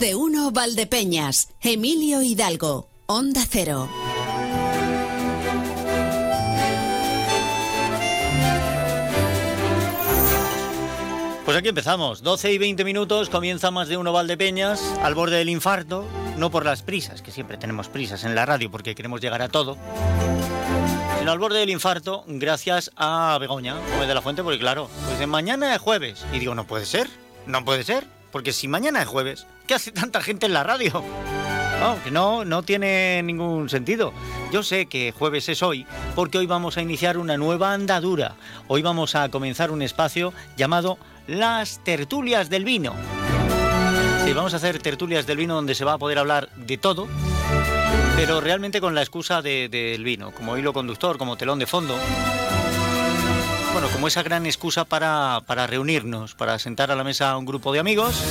De uno Valdepeñas, Emilio Hidalgo, Onda Cero. Pues aquí empezamos, 12 y 20 minutos, comienza más de uno Valdepeñas, al borde del infarto, no por las prisas, que siempre tenemos prisas en la radio porque queremos llegar a todo, sino al borde del infarto gracias a Begoña, Gómez de la Fuente, porque claro, pues mañana es jueves, y digo, no puede ser, no puede ser, porque si mañana es jueves, ¿qué hace tanta gente en la radio? No, que no, no tiene ningún sentido. Yo sé que jueves es hoy porque hoy vamos a iniciar una nueva andadura. Hoy vamos a comenzar un espacio llamado Las Tertulias del Vino. Sí, vamos a hacer tertulias del vino donde se va a poder hablar de todo, pero realmente con la excusa del vino, como hilo conductor, como telón de fondo. Bueno, como esa gran excusa para, para reunirnos, para sentar a la mesa a un grupo de amigos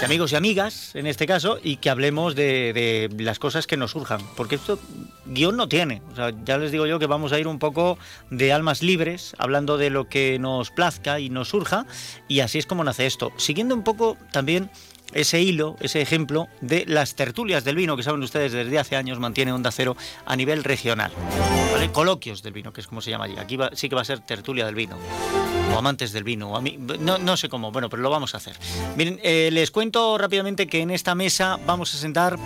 de amigos y amigas, en este caso, y que hablemos de, las cosas que nos surjan. Porque esto guion no tiene. O sea, ya les digo yo que vamos a ir un poco de almas libres, hablando de lo que nos plazca y nos surja, y así es como nace esto. Siguiendo un poco también ese hilo, ese ejemplo de las tertulias del vino que saben ustedes desde hace años mantiene Onda Cero a nivel regional. Coloquios del vino, que es como se llama allí. Aquí sí que va a ser tertulia del vino. O amantes del vino, a mí, no, no, sé cómo, bueno, pero lo vamos a hacer. Miren, eh, les cuento rápidamente que en esta mesa vamos a sentar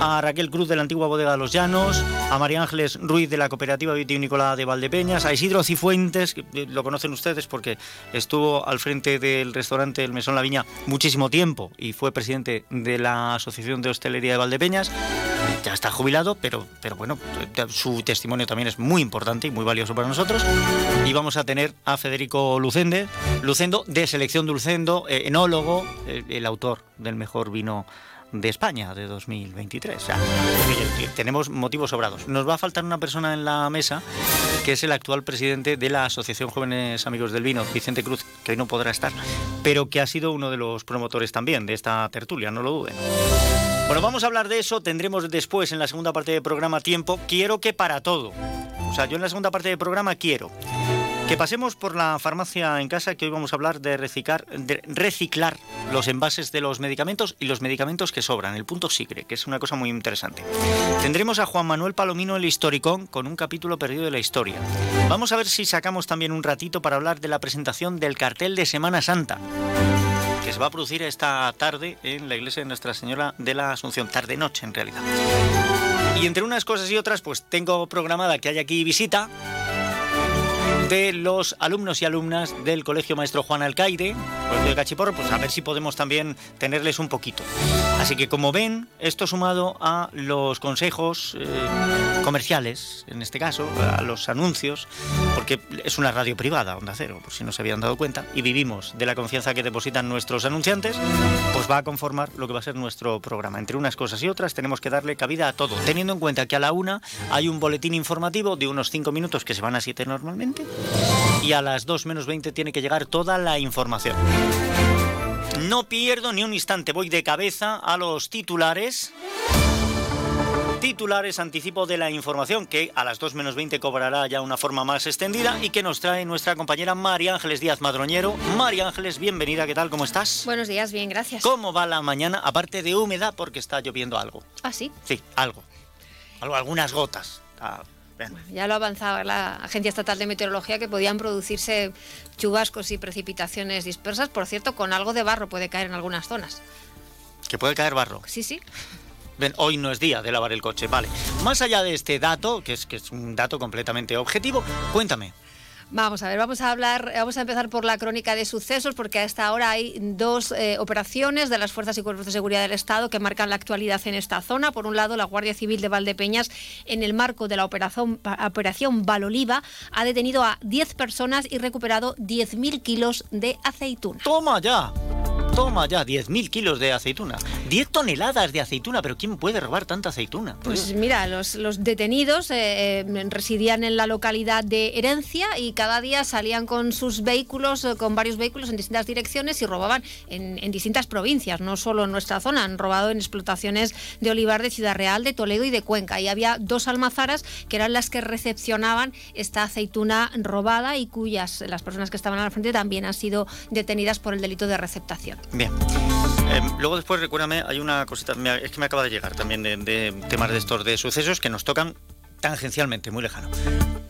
a Raquel Cruz de la antigua bodega de los Llanos, a María Ángeles Ruiz de la cooperativa vitivinícola de Valdepeñas, a Isidro Cifuentes, que eh, lo conocen ustedes porque estuvo al frente del restaurante El Mesón La Viña muchísimo tiempo y fue presidente de la Asociación de Hostelería de Valdepeñas. Ya está jubilado, pero, pero bueno, su testimonio también es muy importante y muy valioso para nosotros. Y vamos a tener a Federico Lucende, Lucendo de Selección Dulcendo, eh, enólogo, eh, el autor del mejor vino de España de 2023. tenemos motivos sobrados. Nos va a faltar una persona en la mesa que es el actual presidente de la Asociación Jóvenes Amigos del Vino, Vicente Cruz, que hoy no podrá estar, pero que ha sido uno de los promotores también de esta tertulia, no lo duden. Bueno, vamos a hablar de eso, tendremos después en la segunda parte del programa tiempo. Quiero que para todo. O sea, yo en la segunda parte del programa quiero que pasemos por la farmacia en casa, que hoy vamos a hablar de reciclar, de reciclar los envases de los medicamentos y los medicamentos que sobran, el punto sigre, que es una cosa muy interesante. Tendremos a Juan Manuel Palomino el Historicón con un capítulo perdido de la historia. Vamos a ver si sacamos también un ratito para hablar de la presentación del cartel de Semana Santa que se va a producir esta tarde en la iglesia de Nuestra Señora de la Asunción, tarde-noche en realidad. Y entre unas cosas y otras, pues tengo programada que haya aquí visita de los alumnos y alumnas del Colegio Maestro Juan Alcaide, Colegio de Cachiporro, pues a ver si podemos también tenerles un poquito. Así que como ven, esto sumado a los consejos eh, comerciales, en este caso, a los anuncios, porque es una radio privada, Onda Cero, por si no se habían dado cuenta, y vivimos de la confianza que depositan nuestros anunciantes, pues va a conformar lo que va a ser nuestro programa. Entre unas cosas y otras tenemos que darle cabida a todo, teniendo en cuenta que a la una hay un boletín informativo de unos cinco minutos que se van a siete normalmente, y a las 2 menos 20 tiene que llegar toda la información. No pierdo ni un instante, voy de cabeza a los titulares. Titulares, anticipo de la información que a las 2 menos 20 cobrará ya una forma más extendida y que nos trae nuestra compañera María Ángeles Díaz Madroñero. María Ángeles, bienvenida, ¿qué tal? ¿Cómo estás? Buenos días, bien, gracias. ¿Cómo va la mañana? Aparte de húmeda porque está lloviendo algo. ¿Ah, sí? Sí, algo. algo algunas gotas. Ah, ya lo avanzaba la Agencia Estatal de Meteorología que podían producirse chubascos y precipitaciones dispersas, por cierto, con algo de barro puede caer en algunas zonas. ¿Que puede caer barro? Sí, sí. Ven, hoy no es día de lavar el coche, vale. Más allá de este dato, que es, que es un dato completamente objetivo, cuéntame, Vamos a ver, vamos a hablar, vamos a empezar por la crónica de sucesos, porque hasta ahora hay dos eh, operaciones de las fuerzas y cuerpos de seguridad del Estado que marcan la actualidad en esta zona. Por un lado, la Guardia Civil de Valdepeñas, en el marco de la operación, operación Valoliva, ha detenido a 10 personas y recuperado 10.000 kilos de aceituna. ¡Toma ya! Toma ya, 10.000 kilos de aceituna. 10 toneladas de aceituna, pero ¿quién puede robar tanta aceituna? Pues mira, los, detenidos eh, eh, residían en la localidad de Herencia y cada día salían con sus vehículos, eh, con varios vehículos en distintas direcciones y robaban en, en, distintas provincias, no solo en nuestra zona, han robado en explotaciones de olivar de Ciudad Real, de Toledo y de Cuenca. Y había dos almazaras que eran las que recepcionaban esta aceituna robada y cuyas las personas que estaban al frente también han sido detenidas por el delito de receptación. Bien. Em, luego después, recuérdame, hay una cosita, es que me acaba de llegar también de temas de estos de sucesos que nos tocan tangencialmente, muy lejano.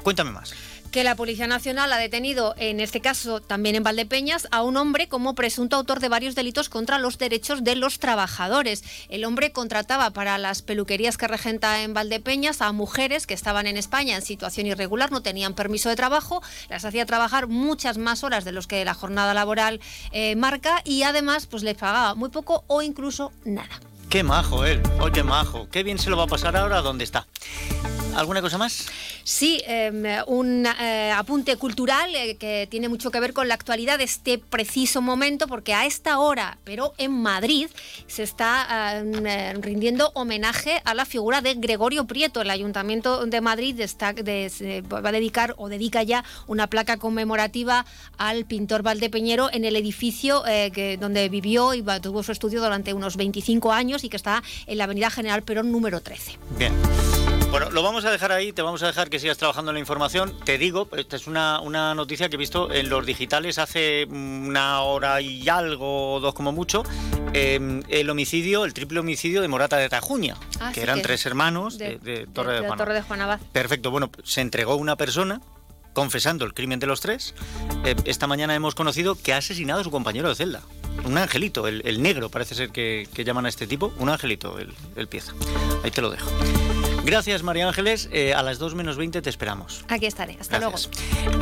Cuéntame más que la Policía Nacional ha detenido, en este caso también en Valdepeñas, a un hombre como presunto autor de varios delitos contra los derechos de los trabajadores. El hombre contrataba para las peluquerías que regenta en Valdepeñas a mujeres que estaban en España en situación irregular, no tenían permiso de trabajo, las hacía trabajar muchas más horas de los que la jornada laboral eh, marca y además pues les pagaba muy poco o incluso nada. Qué majo él, oh, qué majo, qué bien se lo va a pasar ahora ¿Dónde está. ¿Alguna cosa más? Sí, em, un eh, apunte cultural eh, que tiene mucho que ver con la actualidad de este preciso momento, porque a esta hora, pero en Madrid, se está em, eh, rindiendo homenaje a la figura de Gregorio Prieto. El Ayuntamiento de Madrid va a dedicar o dedica ya una placa conmemorativa al pintor Valdepeñero en el edificio que, donde vivió y tuvo su estudio durante unos 25 años y que está en la Avenida General Perón número 13. Bien. Bueno, lo vamos a dejar ahí, te vamos a dejar que sigas trabajando en la información. Te digo, esta es una, noticia que he visto en los digitales hace una hora y algo, dos como mucho, em, el homicidio, el triple homicidio de Morata de Tajuña, ah, que eran tres hermanos de, Torre de, Torre de Juan Perfecto, bueno, se entregó una persona confesando el crimen de los tres. Eh, esta mañana hemos conocido que ha asesinado a su compañero de celda. Un angelito, el, negro parece ser que, llaman a este tipo. Un angelito, el, el pieza. Ahí te lo dejo. Gracias, María Ángeles. Eh, a las 2 menos 20 te esperamos. Aquí estaré. Hasta luego.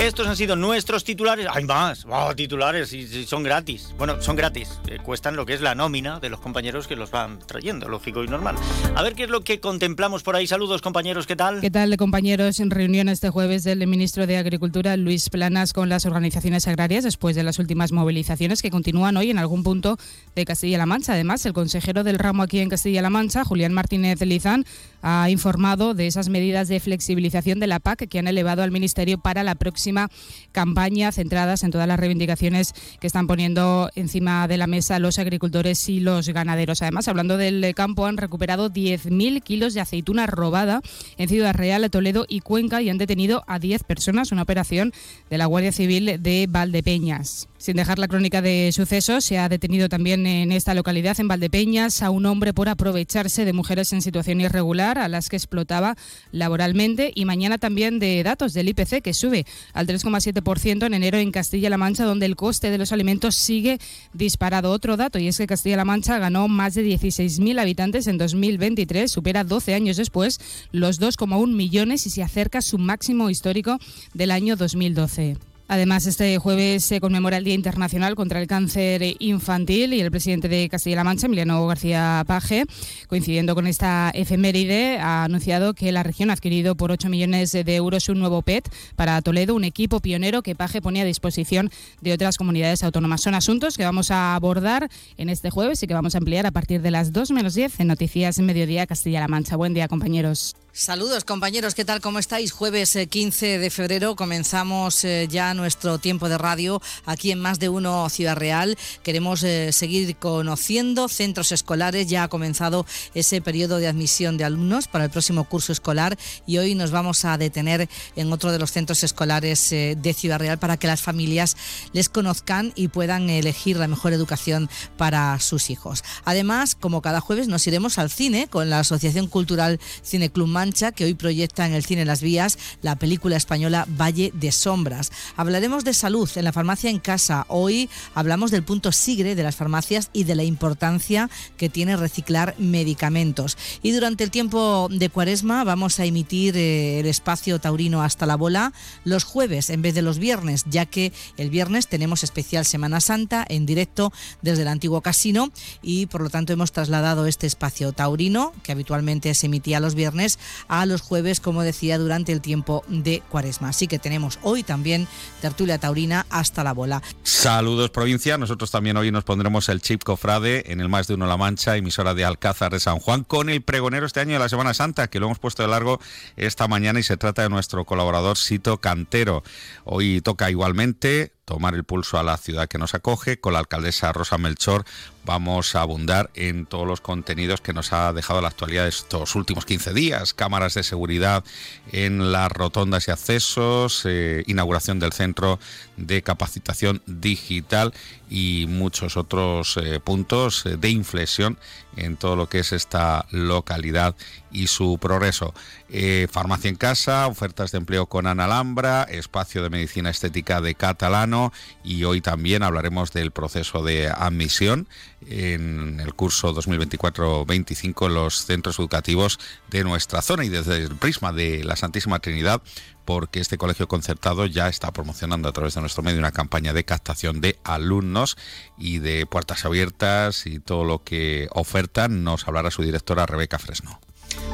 Estos han sido nuestros titulares. Hay más. titulares y, son gratis. Bueno, son gratis. Eh, cuestan lo que es la nómina de los compañeros que los van trayendo, lógico y normal. A ver qué es lo que contemplamos por ahí. Saludos, compañeros. ¿Qué tal? ¿Qué tal, compañeros? En reunión este jueves del ministro de Agricultura, Luis Planas, con las organizaciones agrarias después de las últimas movilizaciones que continúan hoy en algún punto de Castilla-La Mancha. Además, el consejero del ramo aquí en Castilla-La Mancha, Julián Martínez Lizán, ha informado de esas medidas de flexibilización de la PAC que han elevado al Ministerio para la próxima campaña, centradas en todas las reivindicaciones que están poniendo encima de la mesa los agricultores y los ganaderos. Además, hablando del campo, han recuperado 10.000 kilos de aceituna robada en Ciudad Real, Toledo y Cuenca y han detenido a 10 personas, una operación de la Guardia Civil de Valdepeñas. Sin dejar la crónica de sucesos, se ha detenido también en esta localidad, en Valdepeñas, a un hombre por aprovecharse de mujeres en situación irregular a las que explotaba laboralmente. Y mañana también de datos del IPC, que sube al 3,7% en enero en Castilla-La Mancha, donde el coste de los alimentos sigue disparado. Otro dato, y es que Castilla-La Mancha ganó más de 16.000 habitantes en 2023, supera 12 años después los 2,1 millones y se acerca a su máximo histórico del año 2012. Además, este jueves se conmemora el Día Internacional contra el Cáncer Infantil y el presidente de Castilla-La Mancha, Emiliano García Paje, coincidiendo con esta efeméride, ha anunciado que la región ha adquirido por 8 millones de euros un nuevo PET para Toledo, un equipo pionero que Paje pone a disposición de otras comunidades autónomas. Son asuntos que vamos a abordar en este jueves y que vamos a ampliar a partir de las 2 menos 10 en Noticias Mediodía Castilla-La Mancha. Buen día, compañeros. Saludos compañeros, ¿qué tal? ¿Cómo estáis? Jueves 15 eh, de febrero comenzamos eh, ya nuestro tiempo de radio aquí en Más de Uno Ciudad Real. Queremos eh, seguir conociendo centros escolares, ya ha comenzado ese periodo de admisión de alumnos para el próximo curso escolar y hoy nos vamos a detener en otro de los centros escolares de Ciudad Real para que las familias les conozcan y puedan elegir la mejor educación para sus hijos. Además, como cada jueves nos iremos al cine con la Asociación Cultural Cine Que hoy proyecta en el cine Las Vías la película española Valle de Sombras. Hablaremos de salud en la farmacia en casa. Hoy hablamos del punto sigre de las farmacias y de la importancia que tiene reciclar medicamentos. Y durante el tiempo de cuaresma vamos a emitir eh, el espacio taurino hasta la bola los jueves en vez de los viernes, ya que el viernes tenemos especial Semana Santa en directo desde el antiguo casino y por lo tanto hemos trasladado este espacio taurino que habitualmente se emitía los viernes a los jueves, como decía, durante el tiempo de cuaresma. Así que tenemos hoy también tertulia taurina hasta la bola. Saludos provincia, nosotros también hoy nos pondremos el chip cofrade en el Más de Uno La Mancha, emisora de Alcázar de San Juan, con el pregonero este año de la Semana Santa, que lo hemos puesto de largo esta mañana y se trata de nuestro colaborador Sito Cantero. Hoy toca igualmente tomar el pulso a la ciudad que nos acoge con la alcaldesa Rosa Melchor vamos a abundar en todos los contenidos que nos ha dejado la actualidad estos últimos 15 días, cámaras de seguridad en las rotondas y accesos, eh, inauguración del centro de capacitación digital y muchos otros eh, puntos de inflexión en todo lo que es esta localidad y su progreso. Eh, farmacia en casa, ofertas de empleo con Ana Alhambra, espacio de medicina estética de Catalano y hoy también hablaremos del proceso de admisión en el curso 2024-25 en los centros educativos de nuestra zona y desde el prisma de la Santísima Trinidad porque este colegio concertado ya está promocionando a través de nuestro medio una campaña de captación de alumnos y de puertas abiertas y todo lo que ofertan. Nos hablará su directora Rebeca Fresno.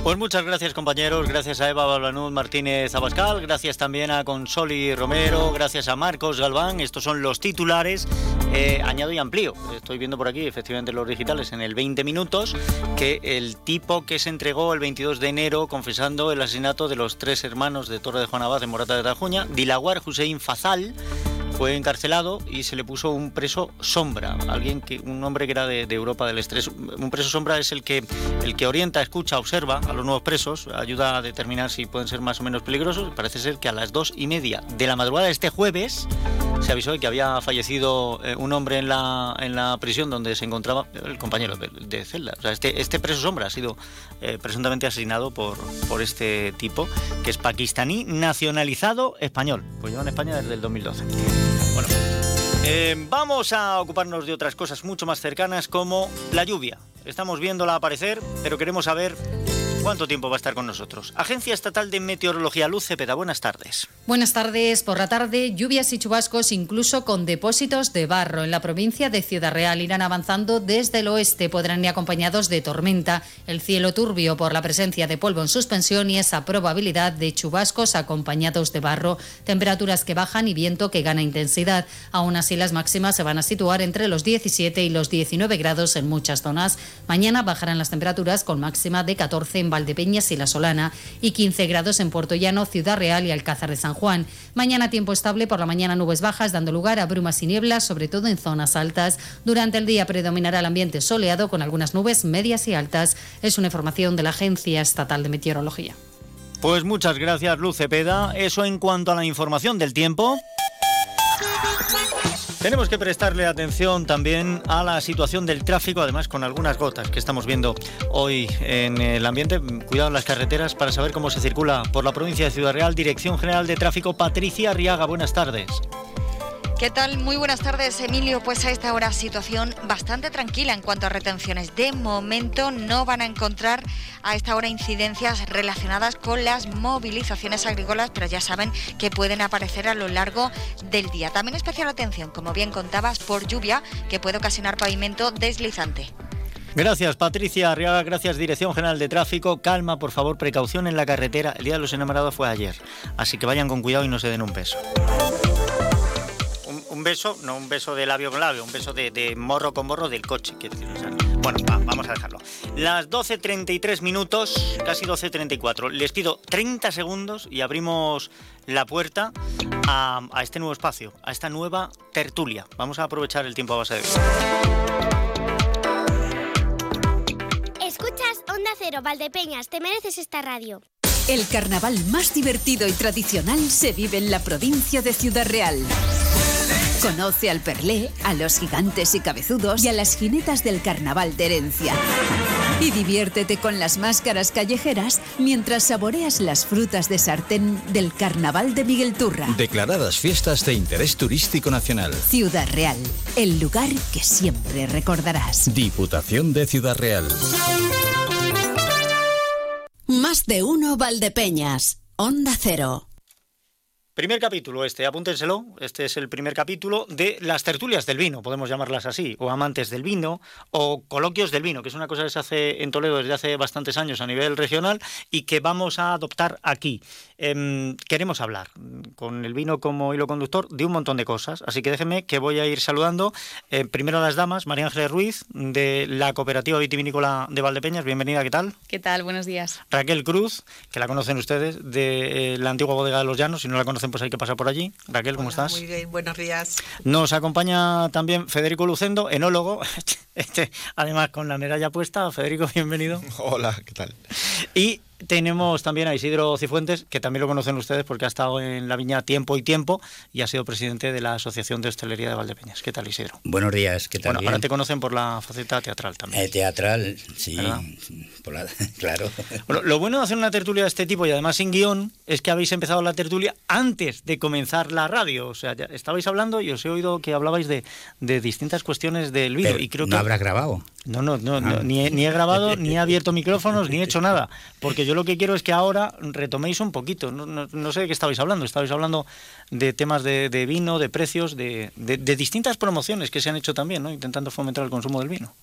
Pues muchas gracias compañeros, gracias a Eva Balbanud Martínez Abascal, gracias también a Consoli Romero, gracias a Marcos Galván, estos son los titulares, eh, añado y amplío, estoy viendo por aquí efectivamente los digitales en el 20 minutos, que el tipo que se entregó el 22 de enero confesando el asesinato de los tres hermanos de Torre de Juan Abad en Morata de Tajuña, Dilaguar Hussein Fazal, fue encarcelado y se le puso un preso sombra, alguien que un hombre que era de, Europa del estrés. Un preso sombra es el que el que orienta, escucha, observa a los nuevos presos, ayuda a determinar si pueden ser más o menos peligrosos. Parece ser que a las dos y media de la madrugada de este jueves se avisó de que había fallecido eh, un hombre en la, en la prisión donde se encontraba el compañero de, celda. O sea, este, este preso sombra ha sido eh, presuntamente asesinado por, por este tipo, que es pakistaní nacionalizado español. Pues lleva en España desde el 2012. Bueno, eh, vamos a ocuparnos de otras cosas mucho más cercanas como la lluvia. Estamos viéndola aparecer, pero queremos saber ¿Cuánto tiempo va a estar con nosotros? Agencia Estatal de Meteorología Luz Cepeda, buenas tardes. Buenas tardes. Por la tarde, lluvias y chubascos, incluso con depósitos de barro. En la provincia de Ciudad Real irán avanzando desde el oeste. Podrán ir acompañados de tormenta. El cielo turbio por la presencia de polvo en suspensión y esa probabilidad de chubascos acompañados de barro. Temperaturas que bajan y viento que gana intensidad. Aún así, las máximas se van a situar entre los 17 y los 19 grados en muchas zonas. Mañana bajarán las temperaturas con máxima de 14 en Valdepeñas y La Solana y 15 grados en Puerto Llano, Ciudad Real y Alcázar de San Juan. Mañana tiempo estable, por la mañana nubes bajas, dando lugar a brumas y nieblas, sobre todo en zonas altas. Durante el día predominará el ambiente soleado con algunas nubes medias y altas. Es una información de la Agencia Estatal de Meteorología. Pues muchas gracias, Luz Cepeda. Eso en cuanto a la información del tiempo. Tenemos que prestarle atención también a la situación del tráfico, además con algunas gotas que estamos viendo hoy en el ambiente. Cuidado en las carreteras para saber cómo se circula por la provincia de Ciudad Real. Dirección General de Tráfico, Patricia Arriaga. Buenas tardes. ¿Qué tal? Muy buenas tardes, Emilio. Pues a esta hora situación bastante tranquila en cuanto a retenciones. De momento no van a encontrar a esta hora incidencias relacionadas con las movilizaciones agrícolas, pero ya saben que pueden aparecer a lo largo del día. También especial atención, como bien contabas, por lluvia que puede ocasionar pavimento deslizante. Gracias, Patricia Arriaga. Gracias, Dirección General de Tráfico. Calma, por favor, precaución en la carretera. El Día de los Enamorados fue ayer, así que vayan con cuidado y no se den un peso un beso, no un beso de labio con labio, un beso de, morro con morro del coche. Bueno, vamos a dejarlo. Las 12.33 minutos, casi 12.34. Les pido 30 segundos y abrimos la puerta a, este nuevo espacio, a esta nueva tertulia. Vamos a aprovechar el tiempo a base de... Escuchas Onda Cero, Valdepeñas, te mereces esta radio. El carnaval más divertido y tradicional se vive en la provincia de Ciudad Real. Conoce al Perlé, a los gigantes y cabezudos y a las jinetas del carnaval de herencia. Y diviértete con las máscaras callejeras mientras saboreas las frutas de sartén del carnaval de Miguel Turra. Declaradas fiestas de interés turístico nacional. Ciudad Real, el lugar que siempre recordarás. Diputación de Ciudad Real. Más de uno Valdepeñas. Onda Cero. Primer capítulo este, apúntenselo, este es el primer capítulo de las tertulias del vino, podemos llamarlas así, o amantes del vino, o coloquios del vino, que es una cosa que se hace en Toledo desde hace bastantes años a nivel regional y que vamos a adoptar aquí. Em, queremos hablar con el vino como hilo conductor de un montón de cosas, así que déjenme que voy a ir saludando eh, primero a las damas, María Ángeles Ruiz, de la Cooperativa Vitivinícola de Valdepeñas, bienvenida, ¿qué tal? ¿Qué tal? Buenos días. Raquel Cruz, que la conocen ustedes, de eh, la antigua bodega de los Llanos, si no la conocen conocen, pues hay que pasar por allí. Raquel, ¿cómo estás? Muy bien, buenos días. Nos acompaña también Federico Lucendo, enólogo, este, además con la medalla puesta. Federico, bienvenido. Hola, ¿qué tal? Y tenemos también a Isidro Cifuentes, que también lo conocen ustedes porque ha estado en la viña tiempo y tiempo y ha sido presidente de la Asociación de Hostelería de Valdepeñas. ¿Qué tal, Isidro? Buenos días, ¿qué tal? Bueno, ahora te conocen por la faceta teatral también. Eh, teatral, sí, claro. Bueno, lo bueno de hacer una tertulia de este tipo y además sin guion es que habéis empezado la tertulia antes de comenzar la radio. O sea, ya estabais hablando y os he oído que hablabais de, de distintas cuestiones del vídeo. y creo ¿No que... habrás grabado? No, no, no, no, ni, he, ni, he, grabado, ni he abierto micrófonos, ni he hecho nada. Porque yo lo que quiero es que ahora retoméis un poquito. No, sé de qué estabais hablando. Estabais hablando de temas de, de vino, de precios, de, distintas promociones que se han hecho también, ¿no? intentando fomentar el consumo del vino.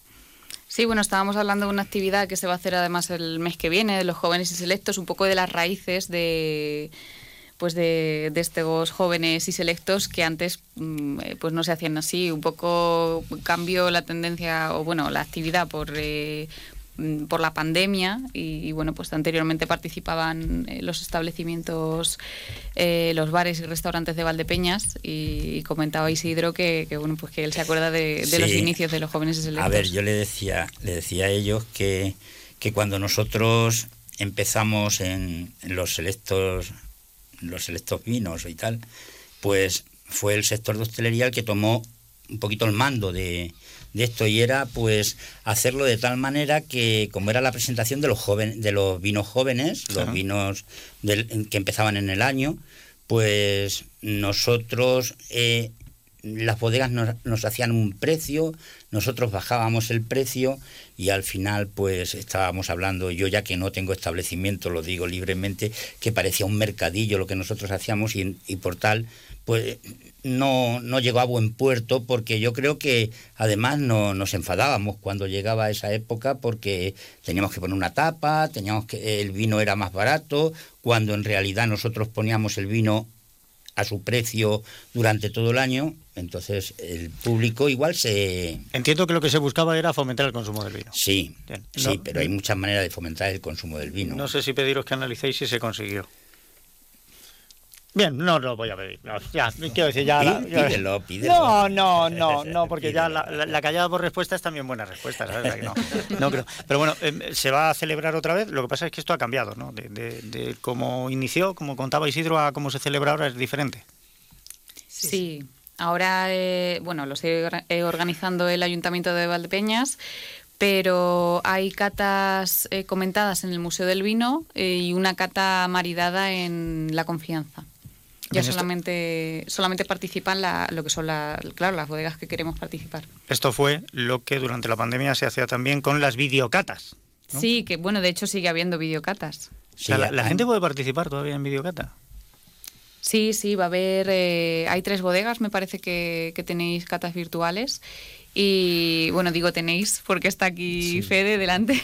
Sí, bueno, estábamos hablando de una actividad que se va a hacer además el mes que viene, de los jóvenes y selectos, un poco de las raíces de pues de, de, estos jóvenes y selectos que antes pues no se hacían así. Un poco cambió la tendencia, o bueno, la actividad por, eh, por la pandemia y, y, bueno, pues anteriormente participaban los establecimientos, eh, los bares y restaurantes de Valdepeñas y, y comentaba Isidro que, que, bueno, pues que él se acuerda de, de sí. los inicios de los jóvenes selectos. A ver, yo le decía, le decía a ellos que, que cuando nosotros empezamos en, en los selectos los selectos vinos y tal, pues fue el sector de hostelería el que tomó un poquito el mando de, de, esto y era pues hacerlo de tal manera que como era la presentación de los jóvenes de los vinos jóvenes los vinos del, que empezaban en el año pues nosotros eh, las bodegas nos, nos, hacían un precio, nosotros bajábamos el precio y al final pues estábamos hablando, yo ya que no tengo establecimiento, lo digo libremente, que parecía un mercadillo lo que nosotros hacíamos y, y por tal pues no, no llegó a buen puerto porque yo creo que además no, nos enfadábamos cuando llegaba esa época porque teníamos que poner una tapa, teníamos que el vino era más barato, cuando en realidad nosotros poníamos el vino a su precio durante todo el año, entonces el público igual se... Entiendo que lo que se buscaba era fomentar el consumo del vino. Sí, Bien. sí, no, pero hay muchas maneras de fomentar el consumo del vino. No sé si pediros que analicéis si se consiguió. Bien, no lo voy a pedir. No, ya, quiero decir, ya. La, ya pídelo, pídelo. No, no, no, no, porque ya la, la, la, callada por respuesta es también buena respuesta, ¿sabes? No, no creo. Pero bueno, eh, se va a celebrar otra vez. Lo que pasa es que esto ha cambiado, ¿no? De, de, de cómo inició, como contaba Isidro, a cómo se celebra ahora es diferente. Sí. sí. Ahora, eh, bueno, lo estoy organizando el Ayuntamiento de Valdepeñas pero hay catas eh, comentadas en el Museo del Vino eh, y una cata maridada en La Confianza. Ya solamente, solamente participan la, lo que son la, claro, las bodegas que queremos participar. Esto fue lo que durante la pandemia se hacía también con las videocatas. ¿no? Sí, que bueno, de hecho sigue habiendo videocatas. Sí, o sea, la, la gente puede participar todavía en videocata. Sí, sí, va a haber. Eh, hay tres bodegas, me parece que, que, tenéis catas virtuales. Y bueno, digo tenéis porque está aquí sí. Fede delante.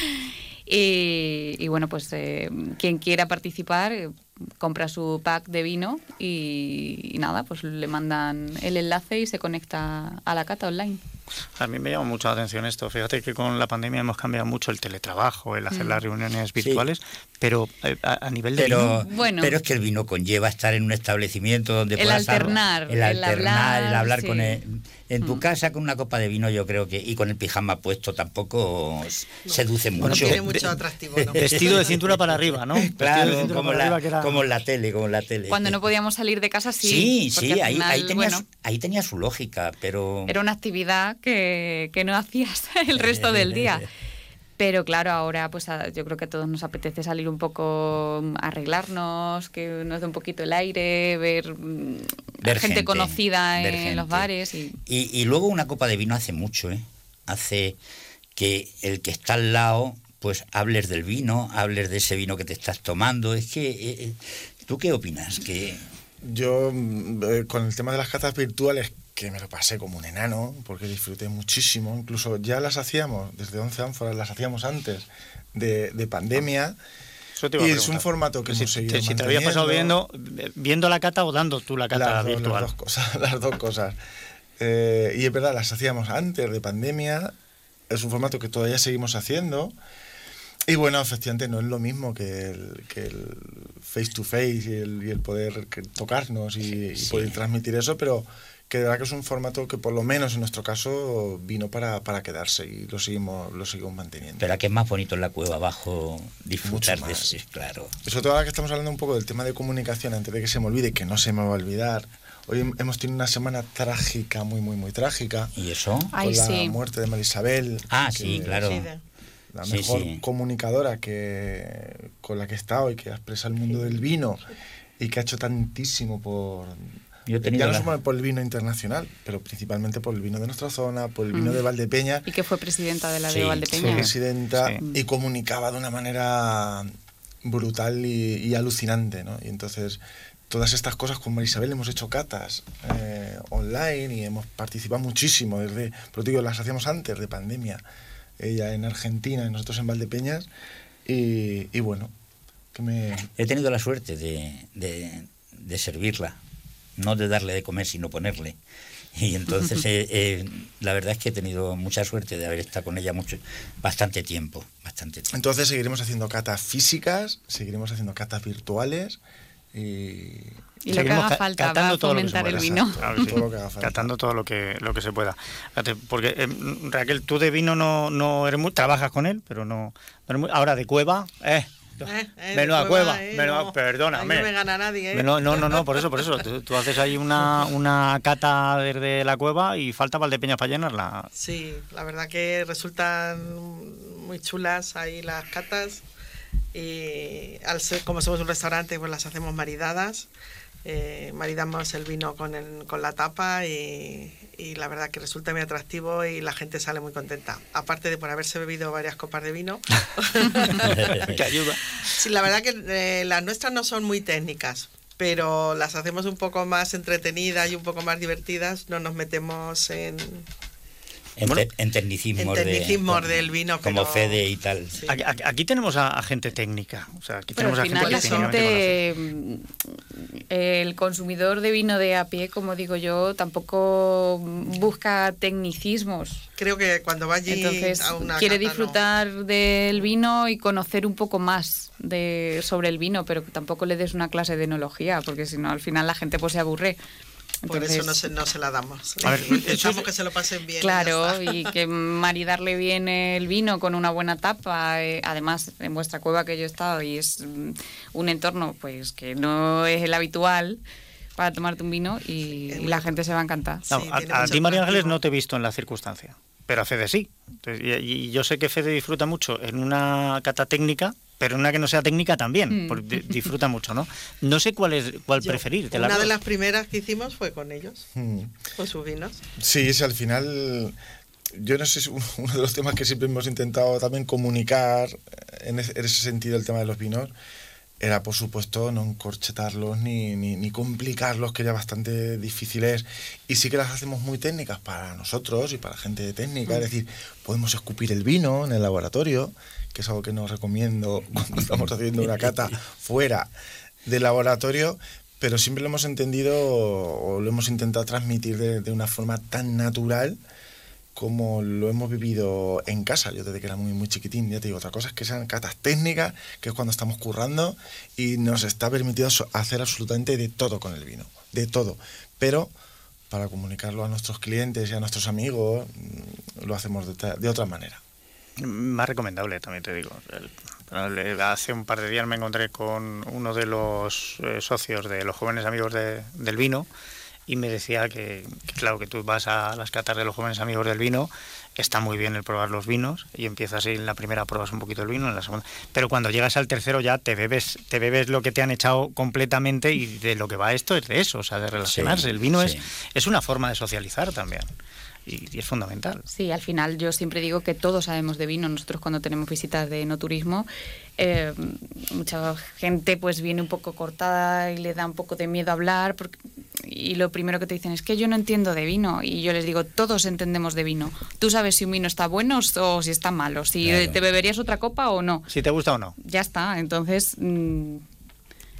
y, y, bueno, pues eh, quien quiera participar eh, compra su pack de vino y, y, nada, pues le mandan el enlace y se conecta a la cata online. A mí me llama mucho la atención esto. Fíjate que con la pandemia hemos cambiado mucho el teletrabajo, el hacer mm. las reuniones virtuales, sí. pero eh, a, a, nivel de pero, vino... Bueno, pero es que el vino conlleva estar en un establecimiento donde el puedas el, alternar, el alternar, hablar, el hablar sí. con el, en tu mm. casa con una copa de vino yo creo que y con el pijama puesto tampoco no. seduce mucho. No tiene mucho atractivo. ¿no? Vestido de cintura para arriba, ¿no? claro, como la, era... como la tele, como la tele. Cuando no podíamos salir de casa sí. Sí, sí, ahí, final, ahí, tenía bueno, su, ahí tenía su lógica, pero era una actividad que, que no hacías el resto del día. Pero claro, ahora pues a, yo creo que a todos nos apetece salir un poco, mm, arreglarnos, que nos dé un poquito el aire, ver, mm, ver gente, gente, conocida en gente. los bares. Y... Y, y... luego una copa de vino hace mucho, ¿eh? Hace que el que está al lado pues hables del vino, hables de ese vino que te estás tomando. Es que, eh, ¿tú qué opinas? Que... Yo, eh, con el tema de las catas virtuales, que me lo pasé como un enano, porque disfruté muchísimo. Incluso ya las hacíamos, desde 11 ánforas, las hacíamos antes de, de pandemia. y es un formato que si, hemos seguido te, si te había pasado viendo, viendo la cata o dando tú la cata las virtual. Dos, las dos cosas. Las dos cosas. Eh, y es verdad, las hacíamos antes de pandemia. Es un formato que todavía seguimos haciendo. Y bueno, efectivamente no es lo mismo que el, que el face to face y el, y el poder tocarnos y, y Sí. poder transmitir eso, pero que de verdad que es un formato que por lo menos en nuestro caso vino para, para quedarse y lo seguimos, lo seguimos manteniendo. Pero que es más bonito en la cueva abajo disfrutar de eso, claro. Sobre todo ahora que estamos hablando un poco del tema de comunicación, antes de que se me olvide, que no se me va a olvidar. Hoy hem- hemos tenido una semana trágica, muy, muy, muy trágica. ¿Y eso? Ay, con la sí. muerte de Marisabel. Ah, sí, claro. La Sí, mejor sí. comunicadora que con la que he estado y que ha expresado el mundo del vino y que ha hecho tantísimo por... Yo he tenido ya no la- solo por el vino internacional, pero principalmente por el vino de nuestra zona, por el vino Mm. de Valdepeña, Y que fue presidenta de la Sí, de fue Valdepeña. presidenta Sí. y comunicaba de una manera brutal y, y alucinante, ¿no? Y entonces todas estas cosas con Marisabel hemos hecho catas eh, online y hemos participado muchísimo desde, pero digo, las hacíamos antes de pandemia, ella en Argentina y nosotros en Valdepeñas y, y bueno, que me... He tenido la suerte de, de- de servirla, no de darle de comer, sino ponerle. Y entonces, eh, eh, la verdad es que he tenido mucha suerte de haber estado con ella mucho, bastante tiempo, bastante tiempo. Entonces seguiremos haciendo catas físicas, seguiremos haciendo catas virtuales y... Y lo que haga falta catando para todo lo que se fomentar el vino. Claro que sí. Todo lo que. Catando todo lo que, lo que se pueda. Porque, eh, Raquel, tú de vino no, no eres muy... Trabajas con él, pero no, no eres muy... Ahora, de cueva, eh... Eh, eh, menuda cueva, eh, menuda- no. perdóname. No me gana nadie, ¿eh? No, no, no, no, por eso, por eso. Tú, tú haces ahí una, una cata desde la cueva y falta Valdepeñas para llenarla. Sí, la verdad que resultan muy chulas ahí las catas y al ser, como somos un restaurante pues las hacemos maridadas, eh, maridamos el vino con, el- con la tapa y, y la verdad que resulta muy atractivo y la gente sale muy contenta. Aparte de por haberse bebido varias copas de vino. que ayuda. Sí, la verdad que eh, las nuestras no son muy técnicas, pero las hacemos un poco más entretenidas y un poco más divertidas. No nos metemos en, En, te- en tecnicismos, en de- del vino. Como pero- Fede y tal. Aquí, aquí- aquí tenemos a, a gente técnica. O sea, aquí Pero tenemos al final gente gente, mm, el consumidor de vino de a pie, como digo yo, tampoco busca tecnicismos. Creo que cuando va allí Entonces a una quiere cata, no. disfrutar del vino y conocer un poco más de sobre el vino, pero que tampoco le des una clase de enología, porque si no al final la gente pues se aburre. Por eso no se, no se la damos. A ver, Intentamos que se lo pasen bien. y Claro, está. y que maridarle bien el vino con una buena tapa. eh, además, en vuestra cueva que yo he estado y es mm, un entorno pues que no es el habitual para tomarte un vino y, y la gente se va a encantar. No, Sí, a, ti, María Ángeles, no te he visto en la circunstancia, pero a Fede sí. Entonces, y, y yo sé que Fede disfruta mucho en una cata técnica, pero en una que no sea técnica también, Mm. porque di- disfruta mucho, ¿no? No sé cuál es cuál Yo- preferir. de Una las de las primeras que hicimos fue con ellos, Hmm. con sus vinos. Sí, es al final. Yo no sé, uno de los temas que siempre hemos intentado también comunicar en ese sentido, el tema de los vinos, era por supuesto no encorchetarlos ni, ni, ni complicarlos, que ya bastante difícil es. Y sí que las hacemos muy técnicas para nosotros y para gente técnica, es decir, podemos escupir el vino en el laboratorio, que es algo que no recomiendo cuando estamos haciendo una cata fuera del laboratorio, pero siempre lo hemos entendido o lo hemos intentado transmitir de, de una forma tan natural como lo hemos vivido en casa, yo desde que era muy, muy chiquitín, ya te digo, otra cosa es que sean catas técnicas, que es cuando estamos currando y nos está permitido hacer absolutamente de todo con el vino, de todo, pero para comunicarlo a nuestros clientes y a nuestros amigos mm, lo hacemos de, de otra manera. Más recomendable, también te digo. Hace un par de días me encontré con uno de los eh, socios de los jóvenes amigos de- del vino y me decía que, que, claro, que tú vas a las catas de los jóvenes amigos del vino, está muy bien el probar los vinos y empiezas en la primera pruebas un poquito el vino, en la segunda, pero cuando llegas al tercero ya te bebes, te bebes lo que te han echado completamente y de lo que va esto es de eso, o sea, de relacionarse. Sí, el vino sí. es, es una forma de socializar también y, y es fundamental. Sí, al final yo siempre digo que todos sabemos de vino. Nosotros cuando tenemos visitas de no turismo, eh, mucha gente pues viene un poco cortada y le da un poco de miedo hablar porque- y lo primero que te dicen es que yo no entiendo de vino y yo les digo todos entendemos de vino. Tú sabes si un vino está bueno o si está malo, si Claro. te beberías otra copa o no. Si te gusta o no. Ya está. Entonces mm,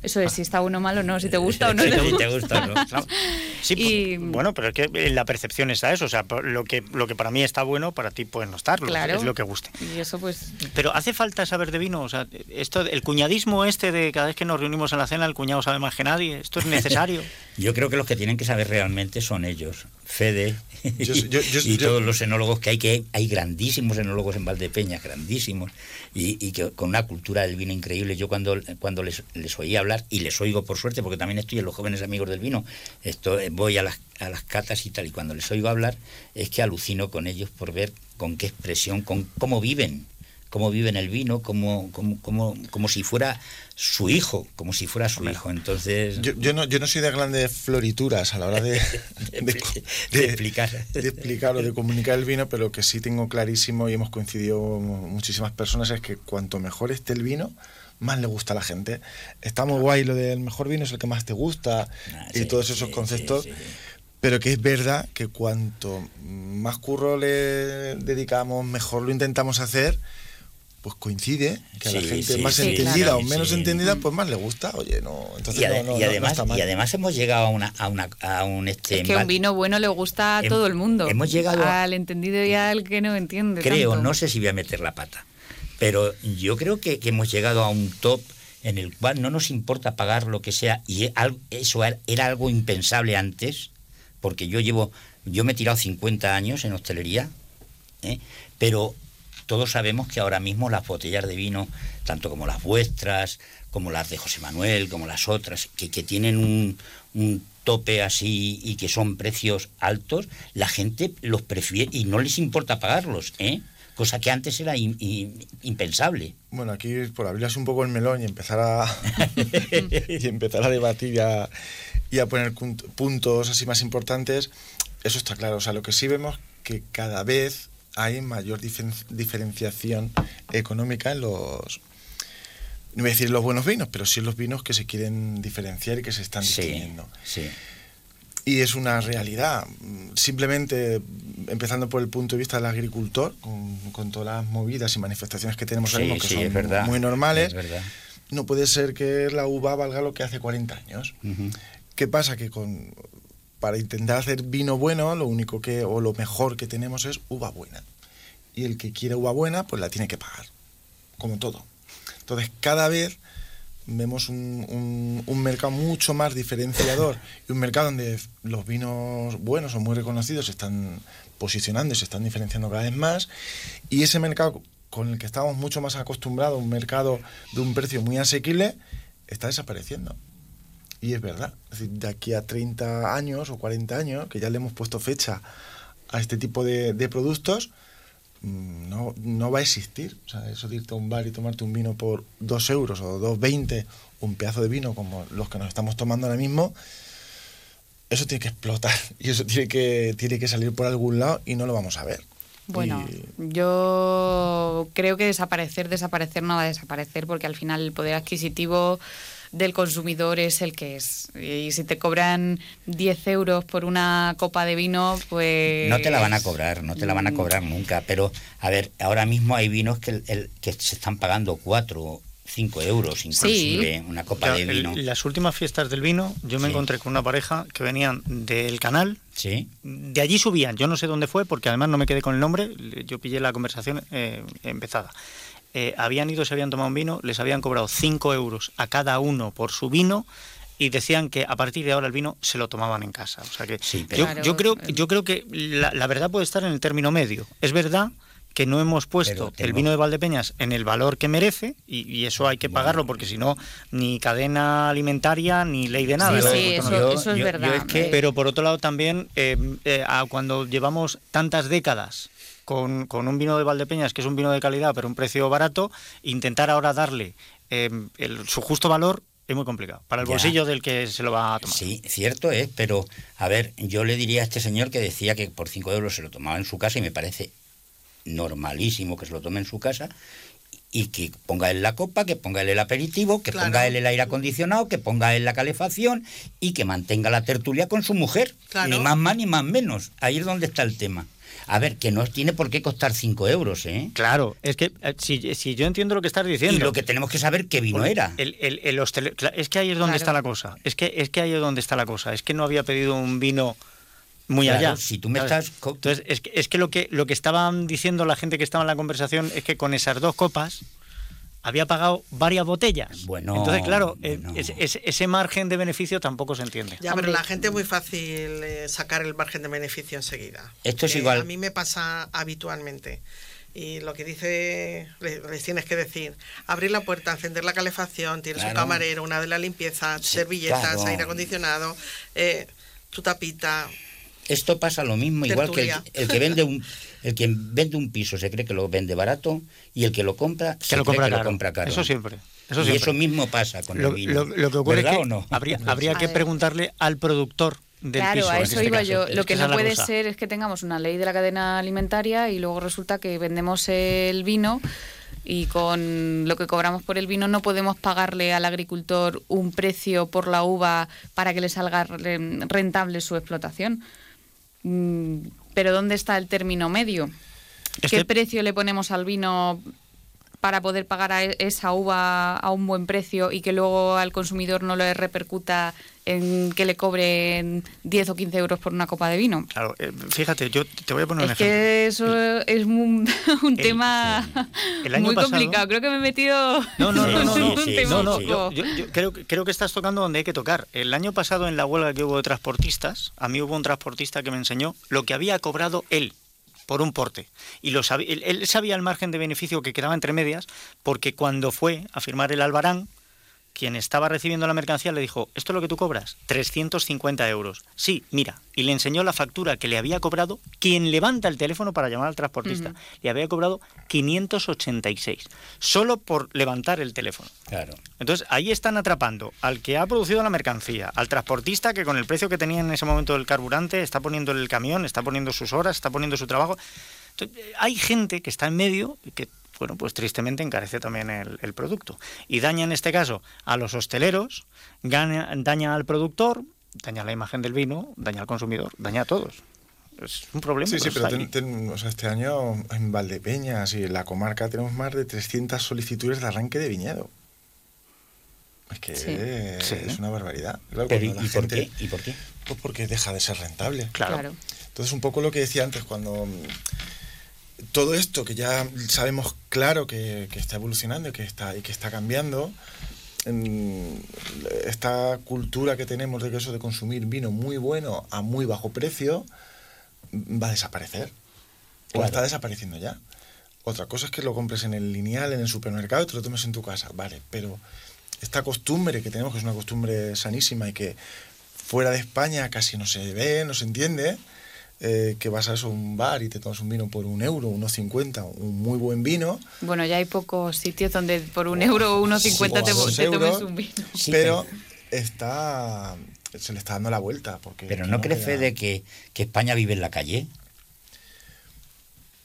eso es si está bueno o malo o no, si te gusta o no. Si te te gusta o no. Claro. Sí, y, pues, bueno, pero es que en la percepción está eso. O sea, lo que, lo que para mí está bueno, para ti puede no estarlo. Claro. Es lo que guste. y eso pues... Pero hace falta saber de vino. O sea, esto, el cuñadismo este de cada vez que nos reunimos en la cena, el cuñado sabe más que nadie. ¿Esto es necesario? Yo creo que los que tienen que saber realmente son ellos, Fede Yo- yo- yo- y todos los enólogos que hay, que hay grandísimos enólogos en Valdepeña, grandísimos, y, y que con una cultura del vino increíble. Yo cuando, cuando les, les oí hablar, y les oigo por suerte, porque también estoy en los jóvenes amigos del vino, esto, eh, voy a las, a las catas y tal, y cuando les oigo hablar, es que alucino con ellos por ver con qué expresión, con cómo viven cómo viven el vino, como, como, como, como si fuera su hijo, como si fuera su hijo. Entonces, Yo, yo no, yo no soy de grandes florituras a la hora de, de, de explicar. de explicar o de comunicar el vino, pero que sí tengo clarísimo y hemos coincidido muchísimas personas es que cuanto mejor esté el vino, más le gusta a la gente. Está muy guay lo del mejor vino es el que más te gusta y sí, todos esos sí, conceptos. sí. Pero que es verdad que cuanto más curro le dedicamos, mejor lo intentamos hacer, pues coincide que a la Sí, gente sí, más sí, entendida claro. o menos Sí. entendida, pues más le gusta. Oye, no, entonces y, ade- no, no- y no- no además, está mal. y además hemos llegado a, una, a, una, a un este Es que un vino bueno le gusta a todo el mundo. hemos llegado a- al entendido y al que no entiende. creo, tanto. no sé si voy a meter la pata, pero yo creo que, que hemos llegado a un top en el cual no nos importa pagar lo que sea y eso era- era algo impensable antes, porque yo llevo, yo me he tirado 50 años en hostelería, ¿eh? pero todos sabemos que ahora mismo las botellas de vino, tanto como las vuestras, como las de José Manuel, como las otras, que, tienen un, un tope así y que son precios altos, la gente los prefiere y no les importa pagarlos, ¿eh? Cosa que antes era impensable. Bueno, aquí por abrirse un poco el melón y empezar a y empezar a debatir y a, y a poner puntos así más importantes, eso está claro. O sea, lo que sí vemos que cada vez hay mayor diferenciación económica en los no voy a decir los buenos vinos, pero sí en los vinos que se quieren diferenciar y que se están Sí, distinguiendo. sí. Y es una realidad. Simplemente, empezando por el punto de vista del agricultor, con, con todas las movidas y manifestaciones que tenemos ahora Sí, mismo, que sí, son verdad, muy normales, no puede ser que la uva valga lo que hace 40 años. ¿Qué pasa? Que con, para intentar hacer vino bueno, lo único que, o lo mejor que tenemos es uva buena. Y el que quiere uva buena, pues la tiene que pagar, como todo. Entonces, cada vez vemos un, un- un mercado mucho más diferenciador y un mercado donde los vinos buenos o muy reconocidos se están posicionando y se están diferenciando cada vez más. Y ese mercado con el que estamos mucho más acostumbrados, un mercado de un precio muy asequible, está desapareciendo. Y es verdad. Es decir, de aquí a 30 años o 40 años, que ya le hemos puesto fecha a este tipo de, de productos, no, no va a existir. O sea, eso de irte a un bar y tomarte un vino por 2 euros o 2,20, un pedazo de vino como los que nos estamos tomando ahora mismo, eso tiene que explotar y eso tiene que, tiene que salir por algún lado y no lo vamos a ver. Bueno, Y- yo creo que desaparecer, desaparecer no va a desaparecer porque al final el poder adquisitivo del consumidor es el que es. Y si te cobran 10 euros por una copa de vino, pues... No te la van a cobrar, no te la van a cobrar nunca. Pero, a ver, ahora mismo hay vinos que, el- el- que se están pagando 4, 5 euros inclusive, una copa de el- vino. las últimas fiestas del vino, yo me Sí. encontré con una pareja que venían del canal. Sí. De allí subían, yo no sé dónde fue, porque además no me quedé con el nombre, yo pillé la conversación eh, empezada. Eh, habían ido, se habían tomado un vino, les habían cobrado 5 euros a cada uno por su vino y decían que a partir de ahora el vino se lo tomaban en casa. O sea que pero- yo, creo, yo creo que la, la verdad puede estar en el término medio. Es verdad que no hemos puesto el vino de Valdepeñas en el valor que merece y, y eso hay que pagarlo porque si no ni cadena alimentaria ni ley de nada. Sí, ¿no? sí, Porque eso, no- eso es verdad. Eh, pero por otro lado también, eh, eh, a cuando llevamos tantas décadas con, con un vino de Valdepeñas, que es un vino de calidad, pero un precio barato, intentar ahora darle eh, el- su justo valor es muy complicado. Para el Ya. bolsillo del que se lo va a tomar. Sí, cierto es, pero a ver, yo le diría a este señor que decía que por 5 euros se lo tomaba en su casa y me parece normalísimo que se lo tome en su casa y que ponga él la copa, que ponga él el aperitivo, que Claro. ponga él el aire acondicionado, que ponga él la calefacción y que mantenga la tertulia con su mujer. Claro. Ni más más ni más menos. Ahí es donde está el tema. A ver, que no tiene por qué costar 5 euros, ¿eh? Claro, es que eh, si, si yo entiendo lo que estás diciendo. Y lo que tenemos que saber qué vino Porque era. El, el- el hostel- es que ahí es donde Claro. está la cosa. Es que, es que ahí es donde está la cosa. Es que no había pedido un vino muy Claro, allá. si tú me ¿sabes? estás Entonces, es que, es que lo que lo que estaban diciendo la gente que estaba en la conversación es que con esas dos copas había pagado varias botellas. Bueno, Entonces, claro, eh, ese, ese- ese margen de beneficio tampoco se entiende. Ya, pero la gente es muy fácil eh, sacar el margen de beneficio enseguida. Esto es Que igual. A mí me pasa habitualmente. Y lo que dice, le- les tienes que decir, abrir la puerta, encender la calefacción, tienes un Claro. camarero, una de la limpieza, servilletas, claro. aire acondicionado, eh, tu tapita. Esto pasa lo mismo, igual que el, que vende un el que vende un piso se cree que lo vende barato y el que lo compra se lo cree compra que caro. lo compra caro. Eso siempre, eso y eso mismo pasa con Lo, el vino. lo- lo que ocurre es ¿Verdad que o no? habría, habría que preguntarle al productor del claro, piso. a eso este iba caso. yo. Es Lo que no puede cosa. ser es que tengamos una ley de la cadena alimentaria y luego resulta que vendemos el vino y con lo que cobramos por el vino no podemos pagarle al agricultor un precio por la uva para que le salga re- rentable su explotación. Mm, Pero ¿dónde está el término medio? ¿Qué que- precio le ponemos al vino para poder pagar a e- esa uva a un buen precio y que luego al consumidor no le repercuta en que le cobren 10 o 15 euros por una copa de vino? Claro, eh, fíjate, yo te voy a poner un Es ejemplo. que eso es un, un tema El año muy pasado- complicado. Creo que me he metido No, no, no, no, en no, un sí, tema no, no, poco- yo, yo- yo creo, que- creo que estás tocando donde hay que tocar. El año pasado en la huelga que hubo de transportistas, a mí hubo un transportista que me enseñó lo que había cobrado él por un porte. Y lo él, él sabía el margen de beneficio que quedaba entre medias, porque cuando fue a firmar el albarán, quien estaba recibiendo la mercancía le dijo, ¿esto es lo que tú cobras? 350 euros. Sí, mira. Y le enseñó la factura que le había cobrado quien levanta el teléfono para llamar al transportista. Le había cobrado 586. Solo por levantar el teléfono. Claro. Entonces ahí están atrapando al que ha producido la mercancía, al transportista que con el precio que tenía en ese momento del carburante está poniendo el camión, está poniendo sus horas, está poniendo su trabajo. Entonces, hay gente que está en medio y que, bueno, pues tristemente encarece también el, el producto. Y daña en este caso a los hosteleros, gana- daña al productor, daña la imagen del vino, daña al consumidor, daña a todos. Es un problema. Sí, sí, pero ten- ten- o sea, este año en Valdepeñas y en la comarca tenemos más de 300 solicitudes de arranque de viñedo. Es que Sí. es Sí. una barbaridad. Claro, Pero, cuando ¿y la por gente- qué? ¿Y por qué? Pues porque deja de ser rentable. Claro. Claro. Entonces, un poco lo que decía antes, cuando todo esto que ya sabemos claro que, que está evolucionando y que está, y que está cambiando, esta cultura que tenemos de que eso de consumir vino muy bueno a muy bajo precio va a desaparecer. O Claro. está desapareciendo ya. Otra cosa es que lo compres en el lineal, en el supermercado y te lo tomes en tu casa. Vale, pero esta costumbre que tenemos, que es una costumbre sanísima y que fuera de España casi no se ve, no se entiende, eh, que vas a eso, un bar y te tomas un vino por un euro, unos 50, un muy buen vino, Bueno, ya hay pocos sitios donde por un euro o unos 50 te, te tomes euros, un vino. pero está se le está dando la vuelta. Porque Pero ¿no crees, queda- Fede, que, que España vive en la calle?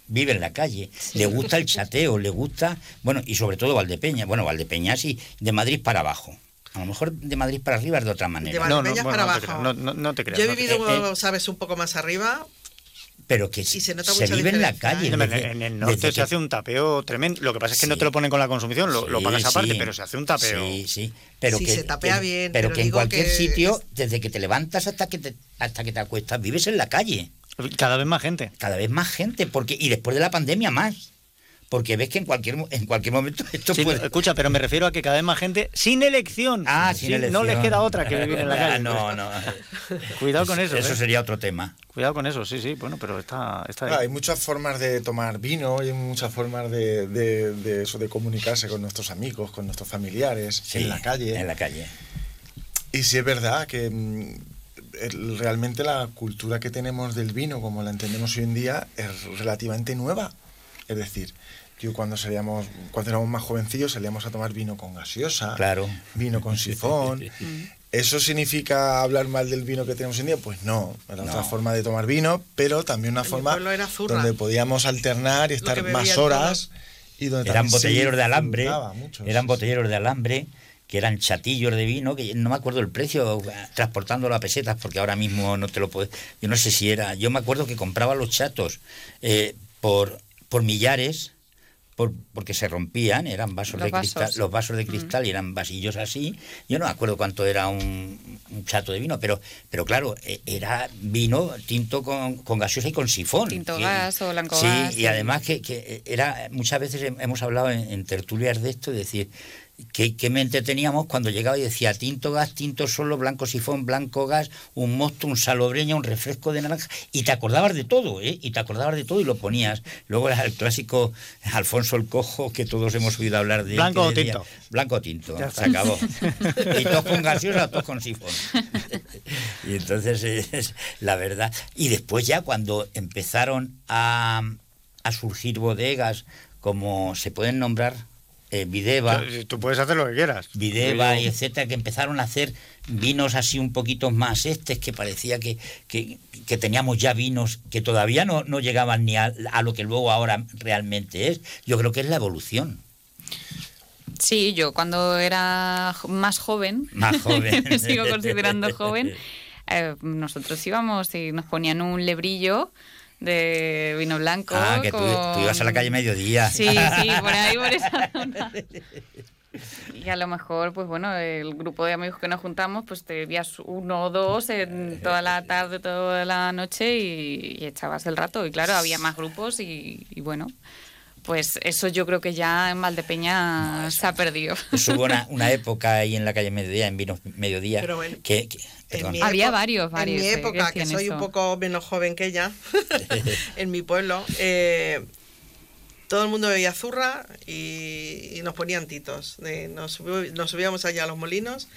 Vive en la calle. Le gusta el chateo, le gusta... Bueno, y sobre todo Valdepeña. Bueno, Valdepeña sí, de Madrid para abajo. A lo mejor de Madrid para arriba es de otra manera. De Valdepeñas para no te abajo. creas, no- no- no te creas, Yo he no te vivido, creas. eh, sabes, un poco más arriba. Pero que Y se nota se mucha vive en la calle. ¿eh? En, desde- en el norte se que- hace un tapeo tremendo. Lo que pasa es que no te lo ponen con la consumición, lo, lo Sí, pagas aparte, sí. pero se hace un tapeo. Sí, sí. Pero Sí, que, se tapea bien, Pero, pero que en cualquier que sitio, desde que te levantas hasta que te, hasta que te acuestas, vives en la calle. Cada vez más gente. Cada vez más gente. porque Y después de la pandemia más. Porque ves que en cualquier, en cualquier momento esto Sí, puede... Escucha, pero me refiero a que cada vez más gente sin elección. Ah, sin elección. No les queda otra que vivir en la calle. no, no. Cuidado con eso. Eso ¿eh? sería otro tema. Cuidado con eso, sí, sí. Bueno, pero está, está ahí. Claro, hay muchas formas de tomar vino y hay muchas formas de, de- de eso de comunicarse con nuestros amigos, con nuestros familiares, Sí, en la calle. En la calle. Y sí es verdad que mm, realmente la cultura que tenemos del vino, como la entendemos hoy en día, es relativamente nueva. Es decir, yo cuando salíamos, cuando éramos más jovencillos salíamos a tomar vino con gaseosa, Claro. vino con sifón. ¿Eso significa hablar mal del vino que tenemos hoy en día? Pues no, era otra forma de tomar vino, pero también una forma pueblo era zurra. donde podíamos alternar y estar más horas y donde Eran botelleros de alambre. mucho, Eran sí, botelleros de alambre que eran chatillos de vino, que no me acuerdo el precio, transportándolo a pesetas, porque ahora mismo no te lo puedo... Yo no sé si era... Yo me acuerdo que compraba los chatos eh, por, por millares, por, porque se rompían, eran vasos Los de cristal, los vasos de cristal y eran vasillos así. Yo no me acuerdo cuánto era un, un chato de vino, pero, pero claro, e- era vino tinto con, con gaseosa y con sifón. Tinto que- gas o blanco Sí, gas, y sí. además que, que era, muchas veces hem- hemos hablado en, en tertulias de esto, es decir, ¿qué, qué mente teníamos cuando llegaba y decía tinto gas, tinto solo, blanco sifón, blanco gas, un mosto, un salobreña, un refresco de naranja, y te acordabas de todo, ¿eh? Y te acordabas de todo y lo ponías. Luego era el clásico Alfonso el Cojo, que todos hemos oído hablar de ¿Blanco que o decía, tinto? Blanco o tinto, Ya se está. acabó. y todos con gaseosa, todos con sifón. Y entonces es la verdad. Y después ya cuando empezaron a, a surgir bodegas, como se pueden nombrar, eh, Videva, Tú- Tú puedes hacer lo que quieras. Videva y etcétera, que empezaron a hacer vinos así un poquito más estes, que parecía que, que, que teníamos ya vinos que todavía no, no llegaban ni a, a lo que luego ahora realmente es. Yo creo que es la evolución. Sí, yo cuando era más joven, Más joven. me sigo considerando joven, eh, nosotros íbamos y nos ponían un lebrillo de vino blanco. Ah, que tú, tú ibas a la con- calle mediodía. Sí, sí, por ahí, por esa zona. Y a lo mejor, pues bueno, el grupo de amigos que nos juntamos, pues te bebías uno o dos en toda la tarde, toda la noche y, y echabas el rato. Y claro, había más grupos y, y bueno, pues eso yo creo que ya en Valdepeña se ha perdido. Hubo una, una época ahí en la calle mediodía, en Vinos Mediodía, Pero bueno, que... que- perdón. Había varios, varios, En mi eh, época, que soy eso. un poco menos joven que ella, en mi pueblo, eh, todo el mundo bebía zurra y, y nos ponían titos. De- nos, subi- nos subíamos allá a los molinos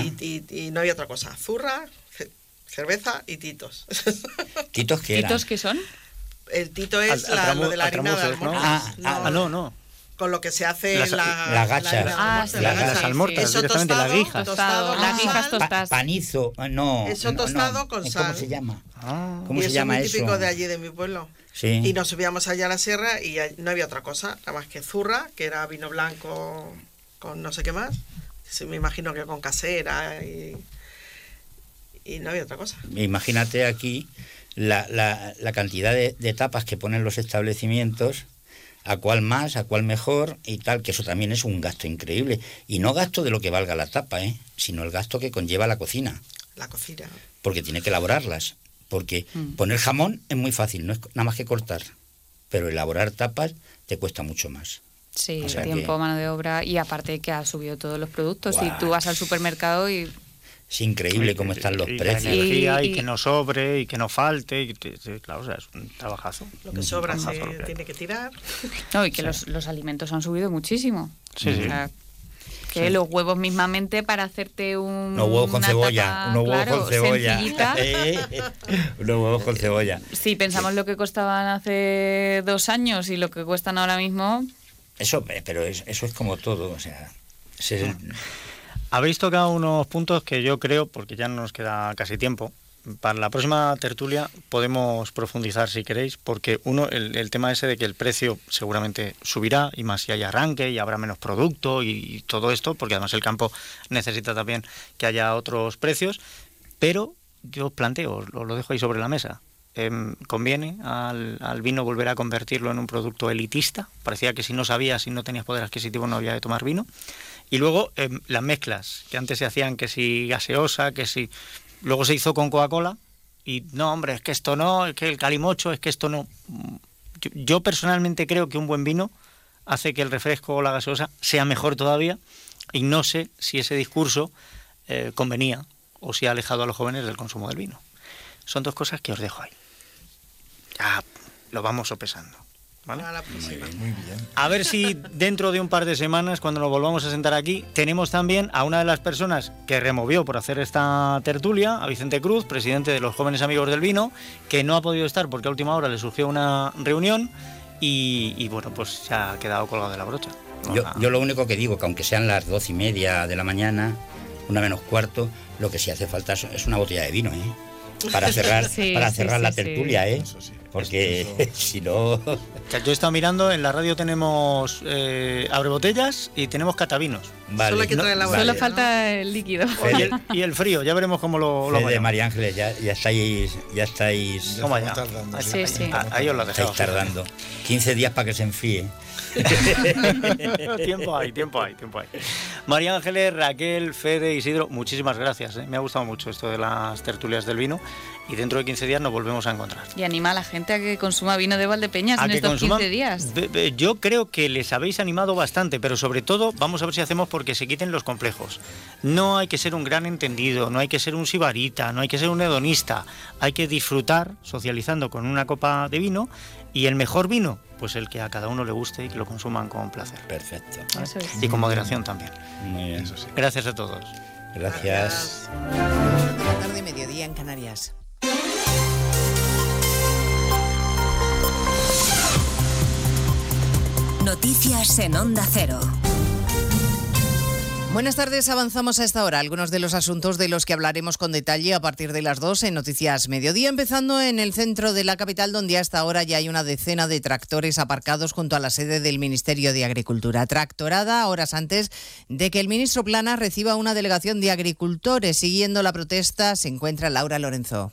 y, y- y no había otra cosa. Zurra, ce- cerveza y titos. ¿Titos qué eran? ¿Titos qué son? El tito es Al- la- lo de la harina de. Ah, Ah, no, no. Con lo que se hace Las- la, las la Ah, sí, la almortas, Eso directamente tostado, las guijas. tostado las Pa- panizo, no. Eso no, no. tostado con ¿Cómo sal. se llama? Ah. ¿Cómo y se eso llama es muy eso? típico de allí, de mi pueblo. Sí. Y nos subíamos allá a la sierra y no había otra cosa, nada más que zurra, que era vino blanco con no sé qué más. Sí, me imagino que con casera y, y no había otra cosa. Imagínate aquí la, la- la cantidad de, de tapas que ponen los establecimientos, a cuál más, a cuál mejor y tal, que eso también es un gasto increíble. Y no gasto de lo que valga la tapa, ¿eh? sino el gasto que conlleva la cocina, La cocina. porque tiene que elaborarlas. Porque Mm. poner jamón es muy fácil, no es nada más que cortar. Pero elaborar tapas te cuesta mucho más. Sí, O sea tiempo, que- mano de obra y aparte que ha subido todos los productos. Y tú vas al supermercado y Es increíble cómo están los y precios. La energía y, Y- que no sobre y que no falte. Y claro, o sea, es un trabajazo. Lo que sobra se que tiene que tirar. No, y que los, los alimentos han subido muchísimo. Sí, sí. O sea, que los huevos mismamente para hacerte un. Unos huevos con cebolla, tapa, unos huevos claro, con cebolla. unos huevos con cebolla. Si pensamos lo que costaban hace dos años y lo que cuestan ahora mismo, Eso, eh, pero es- eso es como todo, o sea, se- Habéis tocado unos puntos que yo creo, porque ya no nos queda casi tiempo, para la próxima tertulia podemos profundizar si queréis, porque uno, el, el tema ese de que el precio seguramente subirá, y más si hay arranque y habrá menos producto y, y todo esto, porque además el campo necesita también que haya otros precios, pero yo os planteo, os lo, dejo ahí sobre la mesa. Em, ¿Conviene al, al vino volver a convertirlo en un producto elitista? Parecía que si no sabías, si no tenías poder adquisitivo no había de tomar vino. Y luego em, las mezclas, que antes se hacían que si gaseosa, que si... Luego se hizo con Coca-Cola y no, hombre, es que esto no, es que el calimocho, es que esto no... Yo, yo personalmente creo que un buen vino hace que el refresco o la gaseosa sea mejor todavía y no sé si ese discurso eh, convenía o si ha alejado a los jóvenes del consumo del vino. Son dos cosas que os dejo ahí. Ya lo vamos sopesando. ¿Vale? A la próxima. Muy bien. A ver si dentro de un par de semanas, cuando nos volvamos a sentar aquí, tenemos también a una de las personas que removió por hacer esta tertulia, a Vicente Cruz, presidente de los Jóvenes Amigos del Vino, que no ha podido estar porque a última hora le surgió una reunión y, y, bueno, pues se ha quedado colgado de la brocha. yo, yo lo único que digo, que aunque sean las doce y media de la mañana, una menos cuarto, lo que sí hace falta es- una botella de vino, ¿eh? Para cerrar, Sí, para cerrar sí, la sí. tertulia, ¿eh? Eso sí. Porque si no... Yo he estado mirando, en la radio tenemos eh, abre botellas y tenemos catavinos. Vale. Solo hay que No, traer la vale. Solo falta el líquido. Y el, y el frío, ya veremos cómo lo, lo Fede. María Ángeles, ya, ya estáis... Ya estáis... ¿Cómo allá? tardando, Ahí, sí. ahí, Sí, sí. ah, ahí os lo dejamos. Estáis tardando. 15 días para que se enfríe. tiempo hay, tiempo hay, tiempo hay. María Ángeles, Raquel, Fede, Isidro, muchísimas gracias. ¿eh? Me ha gustado mucho esto de las tertulias del vino y dentro de 15 días nos volvemos a encontrar. Y anima a la gente a que consuma vino de Valdepeñas A en que estos consuman- 15 días. Yo creo que les habéis animado bastante, pero sobre todo vamos a ver si hacemos porque se quiten los complejos. No hay que ser un gran entendido, no hay que ser un sibarita, no hay que ser un hedonista. Hay que disfrutar socializando con una copa de vino y el mejor vino, pues el que a cada uno le guste y que lo consuman con placer. Perfecto. Eso es. Y con moderación también. Muy bien. Gracias a todos. Gracias. Tarde mediodía en Canarias. Noticias en Onda Cero. Buenas tardes, avanzamos a esta hora. Algunos de los asuntos de los que hablaremos con detalle a partir de las 2 en Noticias Mediodía, empezando en el centro de la capital, donde hasta ahora ya hay una decena de tractores aparcados junto a la sede del Ministerio de Agricultura. Tractorada horas antes de que el ministro Plana reciba una delegación de agricultores. Siguiendo la protesta se encuentra Laura Lorenzo.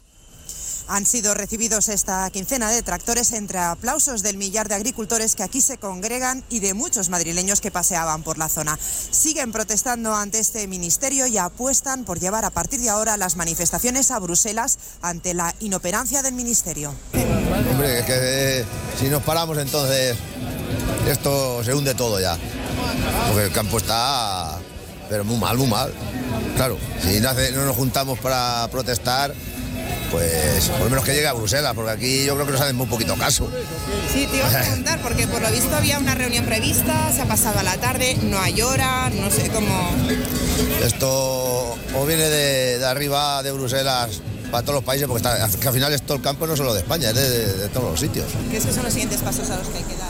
Han sido recibidos esta quincena de tractores entre aplausos del millar de agricultores que aquí se congregan y de muchos madrileños que paseaban por la zona. Siguen protestando ante este ministerio y apuestan por llevar a partir de ahora las manifestaciones a Bruselas ante la inoperancia del ministerio. Hombre, es que eh, si nos paramos entonces esto se hunde todo ya. Porque el campo está, pero muy mal, muy mal. Claro, si no, nos juntamos para protestar, pues por lo menos que llegue a Bruselas, porque aquí yo creo que nos hacen muy poquito caso. Sí, te iba a preguntar, porque por lo visto había una reunión prevista, se ha pasado a la tarde, no hay hora, no sé cómo... Esto o viene de, de arriba de Bruselas para todos los países, porque está- que al final es todo el campo no solo de España, es de, de- de todos los sitios. ¿Qué es que son los siguientes pasos a los que hay que dar?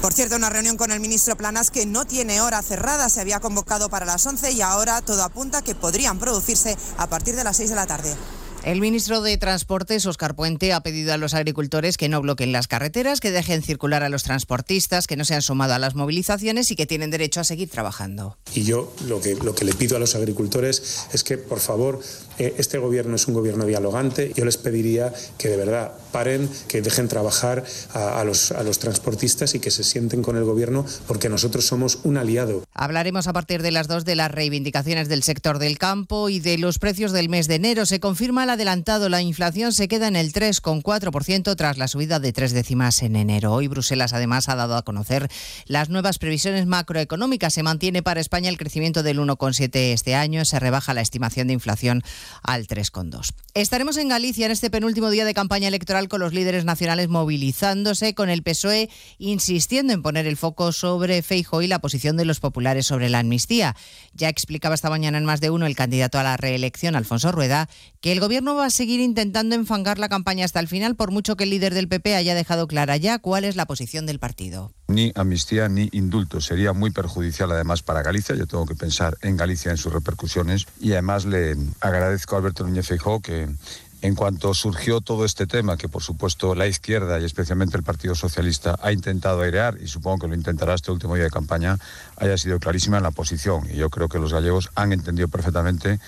Por cierto, una reunión con el ministro Planas que no tiene hora cerrada, se había convocado para las 11 y ahora todo apunta que podrían producirse a partir de las 6 de la tarde. El ministro de Transportes, Oscar Puente, ha pedido a los agricultores que no bloqueen las carreteras, que dejen circular a los transportistas, que no se han sumado a las movilizaciones y que tienen derecho a seguir trabajando. Y yo lo que, lo que le pido a los agricultores es que, por favor, este gobierno es un gobierno dialogante. Yo les pediría que de verdad paren, que dejen trabajar a, a los, a los transportistas y que se sienten con el gobierno porque nosotros somos un aliado. Hablaremos a partir de las dos de las reivindicaciones del sector del campo y de los precios del mes de enero. Se confirma el adelantado, la inflación se queda en el 3,4% tras la subida de tres décimas en enero. Hoy Bruselas además ha dado a conocer las nuevas previsiones macroeconómicas. Se mantiene para España el crecimiento del 1,7 este año, se rebaja la estimación de inflación al 3,2. Estaremos en Galicia en este penúltimo día de campaña electoral con los líderes nacionales movilizándose, con el PSOE insistiendo en poner el foco sobre Feijóo y la posición de los populares sobre la amnistía. Ya explicaba esta mañana en más de uno el candidato a la reelección, Alfonso Rueda, que el gobierno va a seguir intentando enfangar la campaña hasta el final, por mucho que el líder del PP haya dejado clara ya cuál es la posición del partido. Ni amnistía ni indulto. Sería muy perjudicial además para Galicia. Yo tengo que pensar en Galicia, en sus repercusiones. Y además le agradezco a Alberto Núñez Feijóo que en cuanto surgió todo este tema, que por supuesto la izquierda y especialmente el Partido Socialista ha intentado airear, y supongo que lo intentará este último día de campaña, haya sido clarísima en la posición. Y yo creo que los gallegos han entendido perfectamente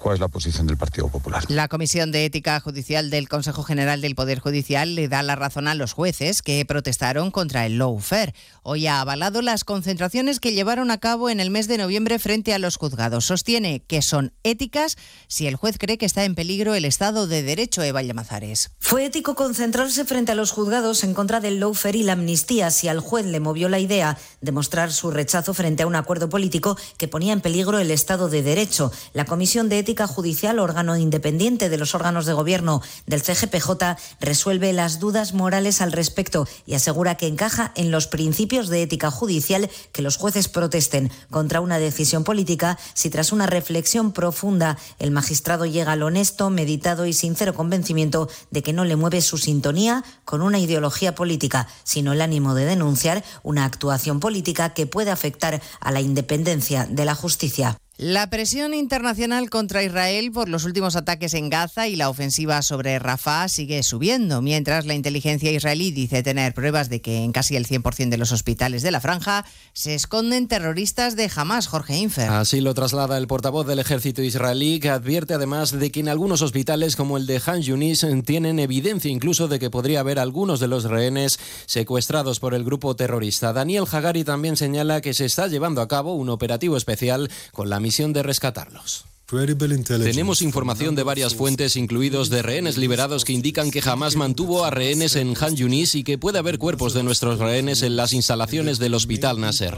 cuál es la posición del Partido Popular. La Comisión de Ética Judicial del Consejo General del Poder Judicial le da la razón a los jueces que protestaron contra el lawfare. Hoy ha avalado las concentraciones que llevaron a cabo en el mes de noviembre frente a los juzgados. Sostiene que son éticas si el juez cree que está en peligro el Estado de Derecho, Eva Llamazares. Fue ético concentrarse frente a los juzgados en contra del lawfare y la amnistía si al juez le movió la idea de mostrar su rechazo frente a un acuerdo político que ponía en peligro el Estado de Derecho. La Comisión de Ética Judicial, órgano independiente de los órganos de gobierno del CGPJ, resuelve las dudas morales al respecto y asegura que encaja en los principios de ética judicial que los jueces protesten contra una decisión política si tras una reflexión profunda el magistrado llega al honesto, meditado y sincero convencimiento de que no le mueve su sintonía con una ideología política, sino el ánimo de denunciar una actuación política que puede afectar a la independencia de la justicia. La presión internacional contra Israel por los últimos ataques en Gaza y la ofensiva sobre Rafah sigue subiendo, mientras la inteligencia israelí dice tener pruebas de que en casi el 100% de los hospitales de la franja se esconden terroristas de Hamas, Jorge Infer. Así lo traslada el portavoz del ejército israelí, que advierte además de que en algunos hospitales como el de Han Yunis tienen evidencia incluso de que podría haber algunos de los rehenes secuestrados por el grupo terrorista. Daniel Hagari también señala que se está llevando a cabo un operativo especial con la misión de rescatarlos. Tenemos información de varias fuentes, incluidos de rehenes liberados, que indican que jamás mantuvo a rehenes en Han Yunis y que puede haber cuerpos de nuestros rehenes en las instalaciones del Hospital Nasser.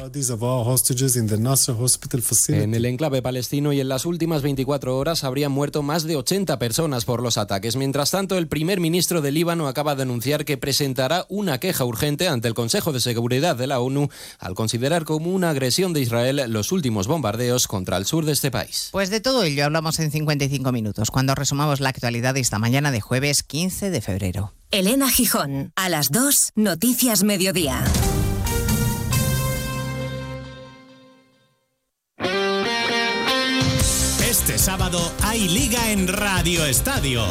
En el enclave palestino y en las últimas 24 horas habrían muerto más de 80 personas por los ataques. Mientras tanto, el primer ministro de Líbano acaba de anunciar que presentará una queja urgente ante el Consejo de Seguridad de la ONU al considerar como una agresión de Israel los últimos bombardeos contra el sur de este país. Pues de todo ello hablamos en 55 minutos, cuando resumamos la actualidad de esta mañana de jueves 15 de febrero. Elena Gijón, a las 2, Noticias Mediodía. Este sábado hay liga en Radio Estadio.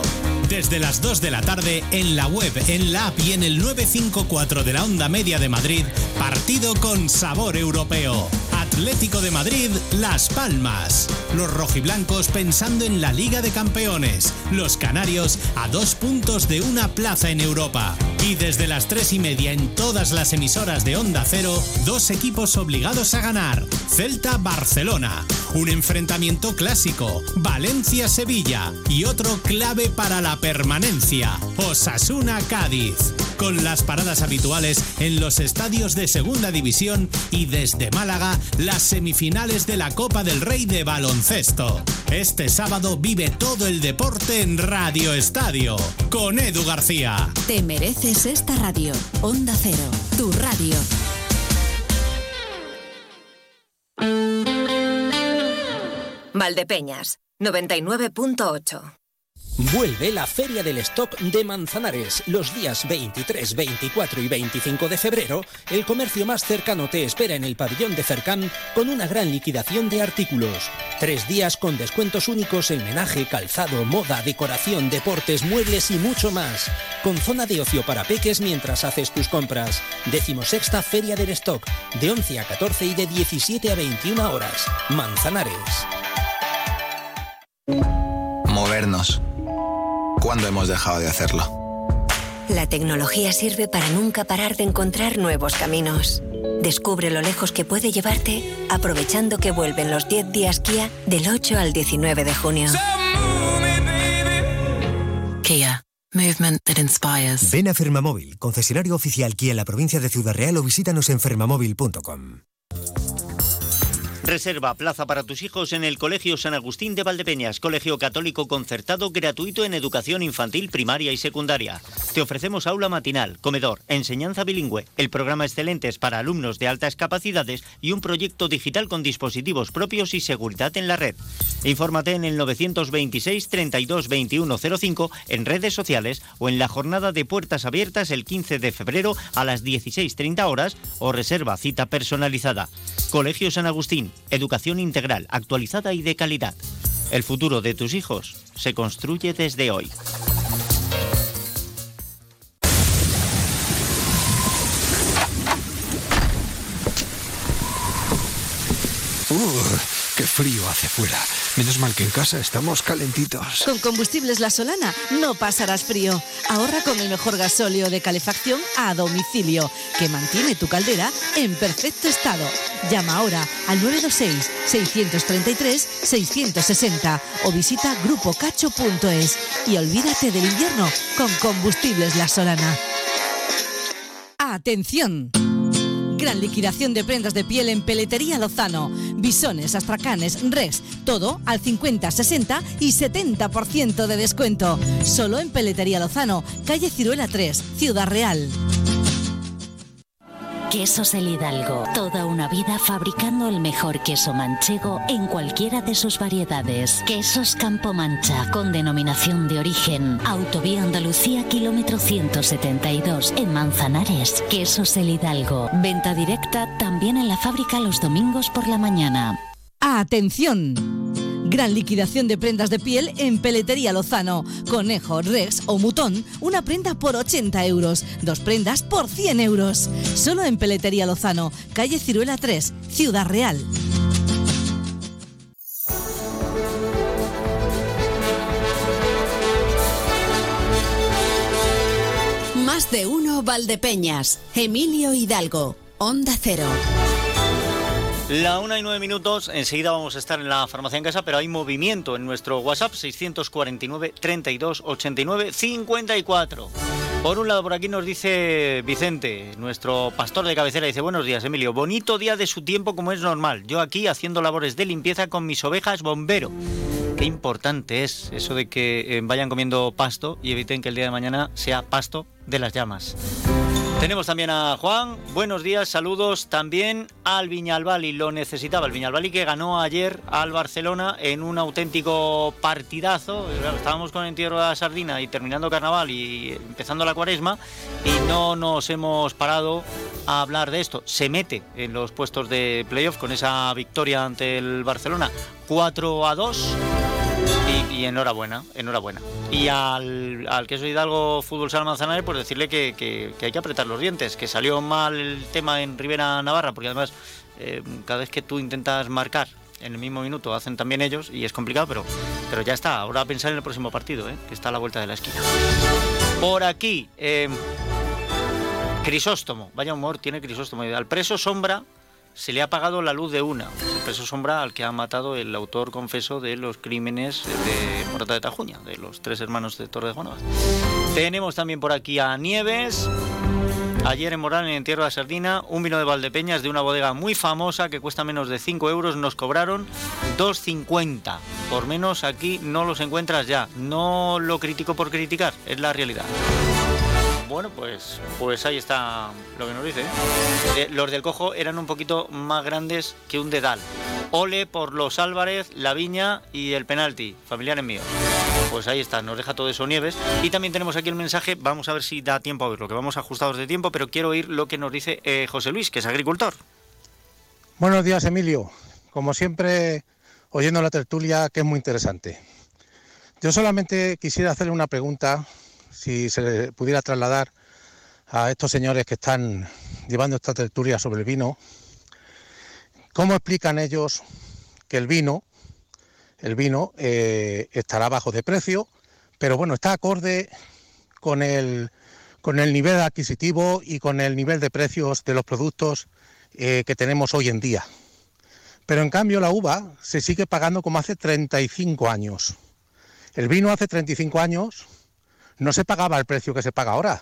Desde las 2 de la tarde en la web, en la app y en el 954 de la onda media de Madrid, partido con sabor europeo. Atlético de Madrid, Las Palmas. Los rojiblancos pensando en la Liga de Campeones. Los canarios a dos puntos de una plaza en Europa. Y desde las tres y media en todas las emisoras de Onda Cero, dos equipos obligados a ganar. Celta-Barcelona. Un enfrentamiento clásico. Valencia-Sevilla. Y otro clave para la permanencia. Osasuna-Cádiz. Con las paradas habituales en los estadios de Segunda División y desde Málaga, las semifinales de la Copa del Rey de Baloncesto. Este sábado vive todo el deporte en Radio Estadio con Edu García. Te mereces esta radio. Onda Cero, tu radio. Valdepeñas, 99.8. Vuelve la Feria del Stock de Manzanares. Los días 23, 24 y 25 de febrero, el comercio más cercano te espera en el pabellón de Cercán con una gran liquidación de artículos. Tres días con descuentos únicos en menaje, calzado, moda, decoración, deportes, muebles y mucho más. Con zona de ocio para peques mientras haces tus compras. Decimosexta Feria del Stock, de 11 a 14 y de 17 a 21 horas. Manzanares. Movernos. ¿Cuándo hemos dejado de hacerlo? La tecnología sirve para nunca parar de encontrar nuevos caminos. Descubre lo lejos que puede llevarte aprovechando que vuelven los 10 días Kia del 8 al 19 de junio. Kia. Movement that inspires. Ven a Fermamóvil, concesionario oficial Kia en la provincia de Ciudad Real o visítanos en fermamóvil.com. Reserva plaza para tus hijos en el Colegio San Agustín de Valdepeñas, colegio católico concertado gratuito en educación infantil, primaria y secundaria. Te ofrecemos aula matinal, comedor, enseñanza bilingüe, el programa Excelentes para alumnos de altas capacidades y un proyecto digital con dispositivos propios y seguridad en la red. Infórmate en el 926 32 21 05 en redes sociales o en la jornada de puertas abiertas el 15 de febrero a las 16.30 horas o reserva cita personalizada. Colegio San Agustín, educación integral, actualizada y de calidad. El futuro de tus hijos se construye desde hoy. Uh, qué frío hace fuera. Menos mal que en casa estamos calentitos. Con Combustibles La Solana no pasarás frío. Ahorra con el mejor gasóleo de calefacción a domicilio, que mantiene tu caldera en perfecto estado. Llama ahora al 926-633-660 o visita grupocacho.es y olvídate del invierno con Combustibles La Solana. ¡Atención! Gran liquidación de prendas de piel en Peletería Lozano. Bisones, astracanes, res, todo al 50, 60 y 70% de descuento. Solo en Peletería Lozano, calle Ciruela 3, Ciudad Real. Quesos El Hidalgo. Toda una vida fabricando el mejor queso manchego en cualquiera de sus variedades. Quesos Campo Mancha con denominación de origen. Autovía Andalucía kilómetro 172 en Manzanares. Quesos El Hidalgo. Venta directa también en la fábrica los domingos por la mañana. ¡Atención! Gran liquidación de prendas de piel en Peletería Lozano. Conejo, Rex o Mutón, una prenda por 80 euros, dos prendas por 100 euros. Solo en Peletería Lozano, calle Ciruela 3, Ciudad Real. Más de uno Valdepeñas. Emilio Hidalgo. Onda Cero. La una y nueve minutos, enseguida vamos a estar en la farmacia en casa, pero hay movimiento en nuestro WhatsApp 649 32 89 54. Por un lado, por aquí nos dice Vicente, nuestro pastor de cabecera, dice, buenos días, Emilio, bonito día de su tiempo como es normal. Yo aquí haciendo labores de limpieza con mis ovejas bombero. Qué importante es eso de que eh, vayan comiendo pasto y eviten que el día de mañana sea pasto de las llamas. Tenemos también a Juan. Buenos días, saludos también al Viñalbali. Lo necesitaba el Viñalbali que ganó ayer al Barcelona en un auténtico partidazo. Estábamos con entierro de la sardina y terminando carnaval y empezando la cuaresma y no nos hemos parado a hablar de esto. Se mete en los puestos de playoff con esa victoria ante el Barcelona 4 a 2. Y, enhorabuena, enhorabuena. Y al, al queso Hidalgo Fútbol Sala Manzanares, pues decirle que, que- que hay que apretar los dientes, que salió mal el tema en Rivera Navarra, porque además eh, cada vez que tú intentas marcar en el mismo minuto hacen también ellos y es complicado, pero, pero ya está. Ahora a pensar en el próximo partido, ¿eh? que está a la vuelta de la esquina. Por aquí, eh, Crisóstomo, vaya humor tiene Crisóstomo. Al preso sombra se le ha apagado la luz de una. El preso sombra al que ha matado el autor confeso de los crímenes de Morata de Tajuña, de los tres hermanos de Torre de Juanova. Tenemos también por aquí a Nieves. Ayer en Morán, en Entierro de Sardina, un vino de Valdepeñas de una bodega muy famosa que cuesta menos de 5 euros. Nos cobraron 2,50. Por menos aquí no los encuentras ya. No lo critico por criticar, es la realidad. Bueno, pues, pues ahí está lo que nos dice. Eh, los del Cojo eran un poquito más grandes que un dedal. Ole por los Álvarez, la Viña y el penalti, familiares míos. Pues ahí está, nos deja todo eso Nieves. Y también tenemos aquí el mensaje, vamos a ver si da tiempo a verlo, que vamos ajustados de tiempo, pero quiero oír lo que nos dice eh, José Luis, que es agricultor. Buenos días, Emilio. Como siempre, oyendo la tertulia, que es muy interesante. Yo solamente quisiera hacerle una pregunta, si se le pudiera trasladar a estos señores que están llevando esta tertulia sobre el vino. ¿Cómo explican ellos que el vino, el vino eh, estará bajo de precio, pero bueno, está acorde con el, con el nivel adquisitivo y con el nivel de precios de los productos eh, que tenemos hoy en día. Pero en cambio la uva se sigue pagando como hace 35 años. El vino hace 35 años no se pagaba el precio que se paga ahora,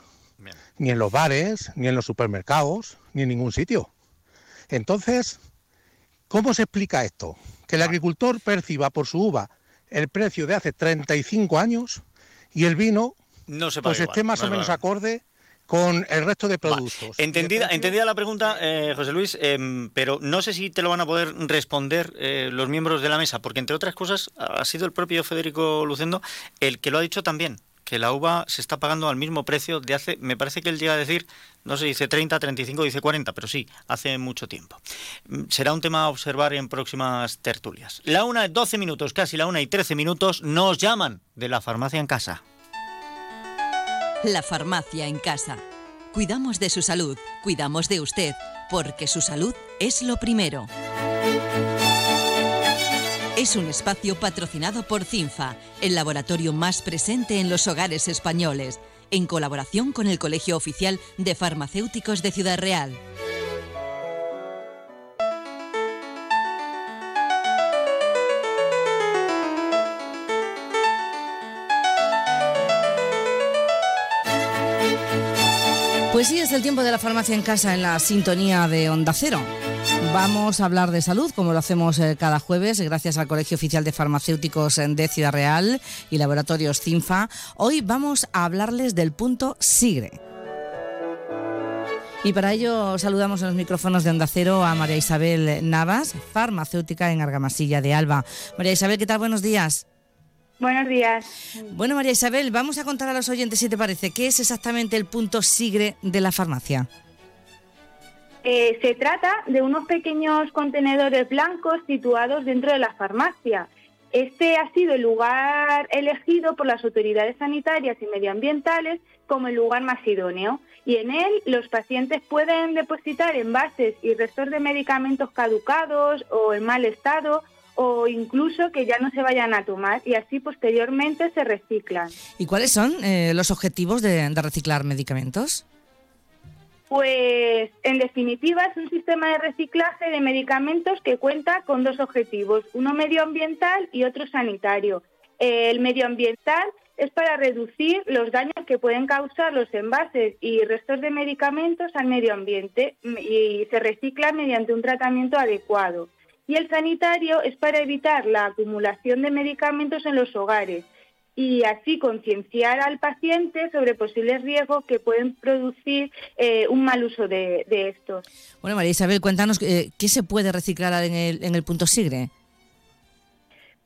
ni en los bares, ni en los supermercados, ni en ningún sitio. Entonces, ¿cómo se explica esto? Que el agricultor perciba por su uva el precio de hace 35 años y el vino No se paga pues igual. esté más o menos acorde con el resto de productos. Entendida, entendida la pregunta, eh, José Luis, em, pero no sé si te lo van a poder responder eh, los miembros de la mesa, porque entre otras cosas ha sido el propio Federico Lucendo el que lo ha dicho también, que la uva se está pagando al mismo precio de hace, me parece que él llega a decir, no sé, dice 30, 35, dice 40, pero sí, hace mucho tiempo. Mm, Será un tema a observar en próximas tertulias. La una, 12 minutos, casi la una y 13 minutos, nos llaman de la farmacia en casa. La farmacia en casa. Cuidamos de su salud, cuidamos de usted, porque su salud es lo primero. Es un espacio patrocinado por CINFA, el laboratorio más presente en los hogares españoles, en colaboración con el Colegio Oficial de Farmacéuticos de Ciudad Real. Pues sí, es el tiempo de la farmacia en casa en la sintonía de Onda Cero. Vamos a hablar de salud, como lo hacemos eh, cada jueves, gracias al Colegio Oficial de Farmacéuticos eh, de Ciudad Real y Laboratorios CINFA. Hoy vamos a hablarles del punto SIGRE. Y para ello saludamos en los micrófonos de Onda Cero a María Isabel Navas, farmacéutica en Argamasilla de Alba. María Isabel, ¿qué tal? Buenos días. Buenos días. Bueno, María Isabel, vamos a contar a los oyentes, si te parece, qué es exactamente el punto SIGRE de la farmacia. Eh, se trata de unos pequeños contenedores blancos situados dentro de la farmacia. Este ha sido el lugar elegido por las autoridades sanitarias y medioambientales como el lugar más idóneo y en él los pacientes pueden depositar envases y restos de medicamentos caducados o en mal estado o incluso que ya no se vayan a tomar y así posteriormente se reciclan. ¿Y cuáles son eh, los objetivos de reciclar medicamentos? Pues en definitiva es un sistema de reciclaje de medicamentos que cuenta con dos objetivos, uno medioambiental y otro sanitario. El medioambiental es para reducir los daños que pueden causar los envases y restos de medicamentos al medio ambiente y se recicla mediante un tratamiento adecuado. Y el sanitario es para evitar la acumulación de medicamentos en los hogares y así concienciar al paciente sobre posibles riesgos que pueden producir eh, un mal uso de, estos. Bueno, María Isabel, cuéntanos eh, qué se puede reciclar en el, en el punto SIGRE.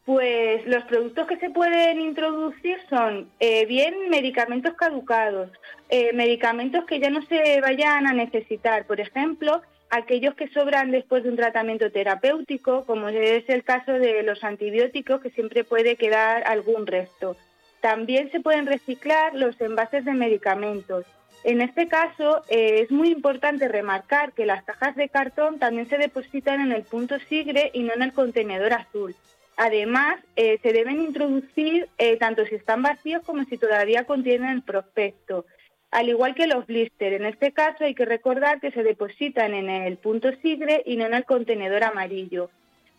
Pues los productos que se pueden introducir son eh, bien medicamentos caducados, medicamentos que ya no se vayan a necesitar, por ejemplo, aquellos que sobran después de un tratamiento terapéutico, como es el caso de los antibióticos, que siempre puede quedar algún resto. También se pueden reciclar los envases de medicamentos. En este caso, eh, es muy importante remarcar que las cajas de cartón también se depositan en el punto sigre y no en el contenedor azul. Además, eh, se deben introducir eh, tanto si están vacíos como si todavía contienen el prospecto al igual que los blister. En este caso hay que recordar que se depositan en el punto sigre y no en el contenedor amarillo.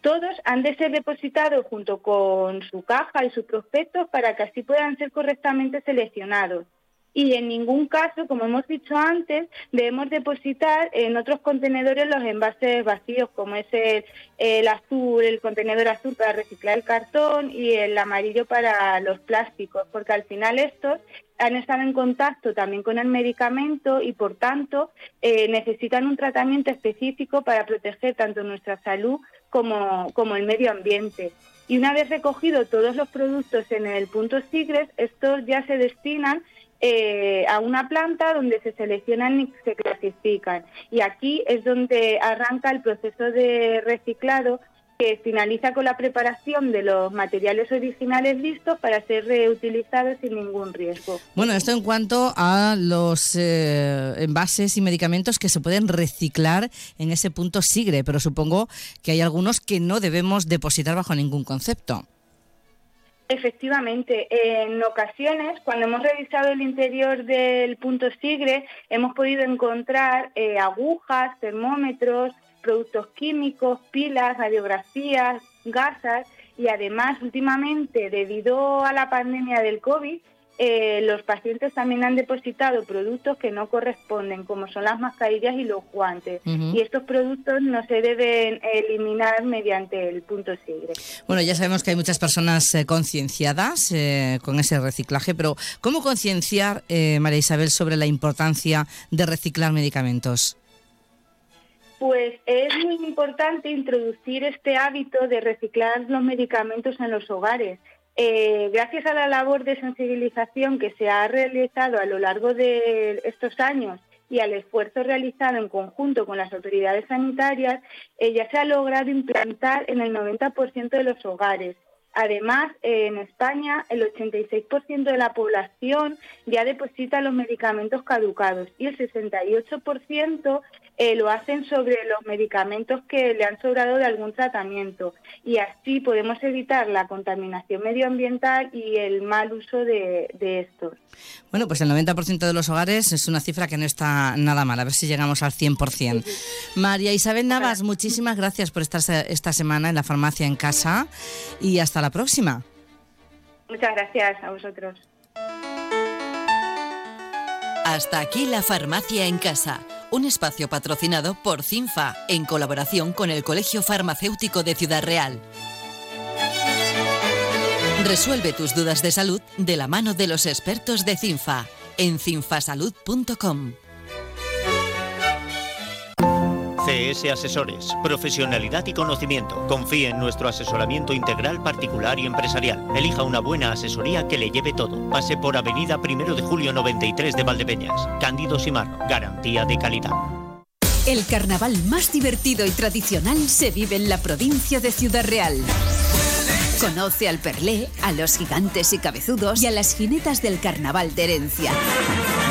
Todos han de ser depositados junto con su caja y su prospecto para que así puedan ser correctamente seleccionados y en ningún caso, como hemos dicho antes, debemos depositar en otros contenedores los envases vacíos, como es el, azul, el contenedor azul para reciclar el cartón y el amarillo para los plásticos, porque al final estos han estado en contacto también con el medicamento y por tanto eh, necesitan un tratamiento específico para proteger tanto nuestra salud como, como el medio ambiente. Y una vez recogido todos los productos en el punto SIGRES, estos ya se destinan eh, a una planta donde se seleccionan y se clasifican. Y aquí es donde arranca el proceso de reciclado que finaliza con la preparación de los materiales originales listos para ser reutilizados sin ningún riesgo. Bueno, esto en cuanto a los eh, envases y medicamentos que se pueden reciclar en ese punto SIGRE, pero supongo que hay algunos que no debemos depositar bajo ningún concepto. Efectivamente, en ocasiones, cuando hemos revisado el interior del punto SIGRE, hemos podido encontrar eh, agujas, termómetros, productos químicos, pilas, radiografías, gasas y además, últimamente, debido a la pandemia del COVID, eh, los pacientes también han depositado productos que no corresponden, como son las mascarillas y los guantes. Y estos productos no se deben eliminar mediante el punto SIGRE. Bueno, ya sabemos que hay muchas personas eh, concienciadas eh, con ese reciclaje, pero ¿cómo concienciar, María Isabel, sobre la importancia de reciclar medicamentos? Pues es muy importante introducir este hábito de reciclar los medicamentos en los hogares. Eh, gracias a la labor de sensibilización que se ha realizado a lo largo de estos años y al esfuerzo realizado en conjunto con las autoridades sanitarias, eh, ya se ha logrado implantar en el 90% de los hogares. Además, en España el 86% de la población ya deposita los medicamentos caducados y el 68% eh, lo hacen sobre los medicamentos que le han sobrado de algún tratamiento y así podemos evitar la contaminación medioambiental y el mal uso de, estos. Bueno, pues el 90% de los hogares es una cifra que no está nada mal, a ver si llegamos al 100%. María Isabel Navas, muchísimas gracias por estar esta semana en la farmacia en casa y hasta la próxima. Muchas gracias a vosotros. Hasta aquí la farmacia en casa un espacio patrocinado por CINFA en colaboración con el Colegio Farmacéutico de Ciudad Real. Resuelve tus dudas de salud de la mano de los expertos de CINFA en cinfasalud.com. CS Asesores, profesionalidad y conocimiento. Confíe en nuestro asesoramiento integral particular y empresarial. Elija una buena asesoría que le lleve todo. Pase por Avenida 1 de Julio 93 de Valdepeñas. Cándido Simar, garantía de calidad. El carnaval más divertido y tradicional se vive en la provincia de Ciudad Real. Conoce al Perlé, a los gigantes y cabezudos y a las jinetas del carnaval de herencia.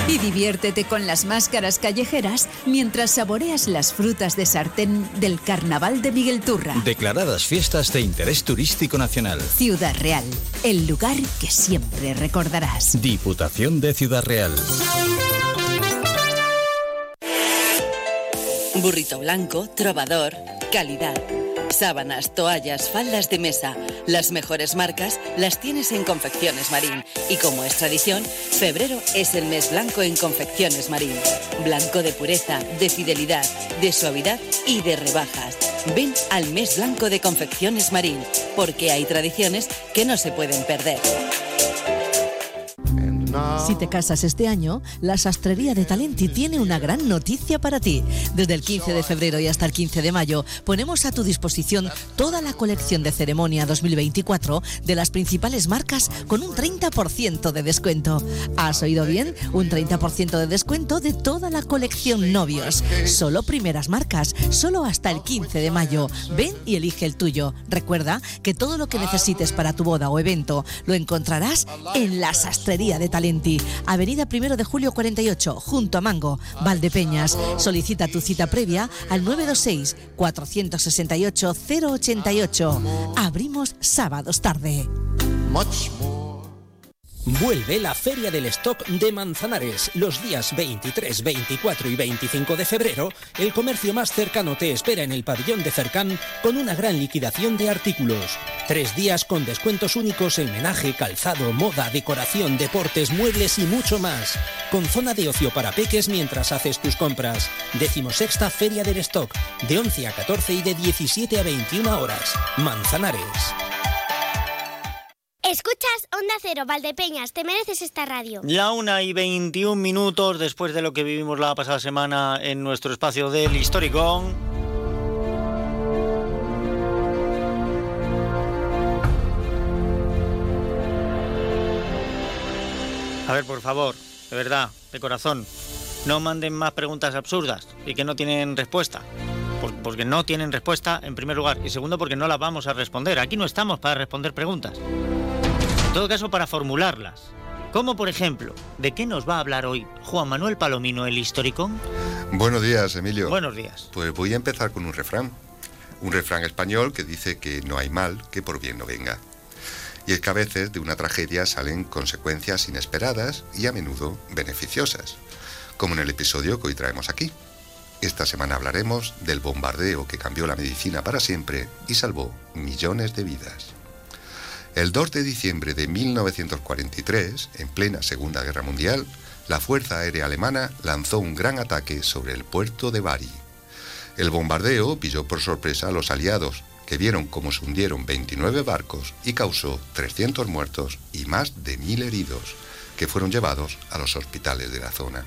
Y diviértete con las máscaras callejeras mientras saboreas las frutas de sartén del carnaval de Miguel Turra. Declaradas fiestas de interés turístico nacional. Ciudad Real, el lugar que siempre recordarás. Diputación de Ciudad Real. Burrito blanco, trovador, calidad. Sábanas, toallas, faldas de mesa. Las mejores marcas las tienes en Confecciones Marín. Y como es tradición, febrero es el mes blanco en Confecciones Marín. Blanco de pureza, de fidelidad, de suavidad y de rebajas. Ven al mes blanco de Confecciones Marín, porque hay tradiciones que no se pueden perder. Si te casas este año, la Sastrería de Talenti tiene una gran noticia para ti. Desde el 15 de febrero y hasta el 15 de mayo ponemos a tu disposición toda la colección de ceremonia 2024 de las principales marcas con un 30% de descuento. ¿Has oído bien? Un 30% de descuento de toda la colección novios. Solo primeras marcas, solo hasta el 15 de mayo. Ven y elige el tuyo. Recuerda que todo lo que necesites para tu boda o evento lo encontrarás en la Sastrería de Talenti. Avenida 1 de Julio 48, junto a Mango, Valdepeñas. Solicita tu cita previa al 926 468 088. Abrimos sábados tarde. Vuelve la Feria del Stock de Manzanares. Los días 23, 24 y 25 de febrero, el comercio más cercano te espera en el pabellón de Cercán con una gran liquidación de artículos. Tres días con descuentos únicos en menaje, calzado, moda, decoración, deportes, muebles y mucho más. Con zona de ocio para peques mientras haces tus compras. Decimosexta Feria del Stock, de 11 a 14 y de 17 a 21 horas. Manzanares. Escuchas Onda Cero, Valdepeñas, te mereces esta radio. La una y 21 minutos después de lo que vivimos la pasada semana en nuestro espacio del Historicón. A ver, por favor, de verdad, de corazón, no manden más preguntas absurdas y que no tienen respuesta. Por- Porque no tienen respuesta, en primer lugar. Y segundo, porque no las vamos a responder. Aquí no estamos para responder preguntas. En todo caso, para formularlas. Como por ejemplo, ¿de qué nos va a hablar hoy Juan Manuel Palomino, el historicón? Buenos días, Emilio. Buenos días. Pues voy a empezar con un refrán. Un refrán español que dice que no hay mal que por bien no venga. Y es que a veces de una tragedia salen consecuencias inesperadas y a menudo beneficiosas, como en el episodio que hoy traemos aquí. Esta semana hablaremos del bombardeo que cambió la medicina para siempre y salvó millones de vidas. El 2 de diciembre de 1943, en plena Segunda Guerra Mundial, la Fuerza Aérea Alemana lanzó un gran ataque sobre el puerto de Bari. El bombardeo pilló por sorpresa a los aliados, que vieron cómo se hundieron 29 barcos y causó 300 muertos y más de 1.000 heridos, que fueron llevados a los hospitales de la zona.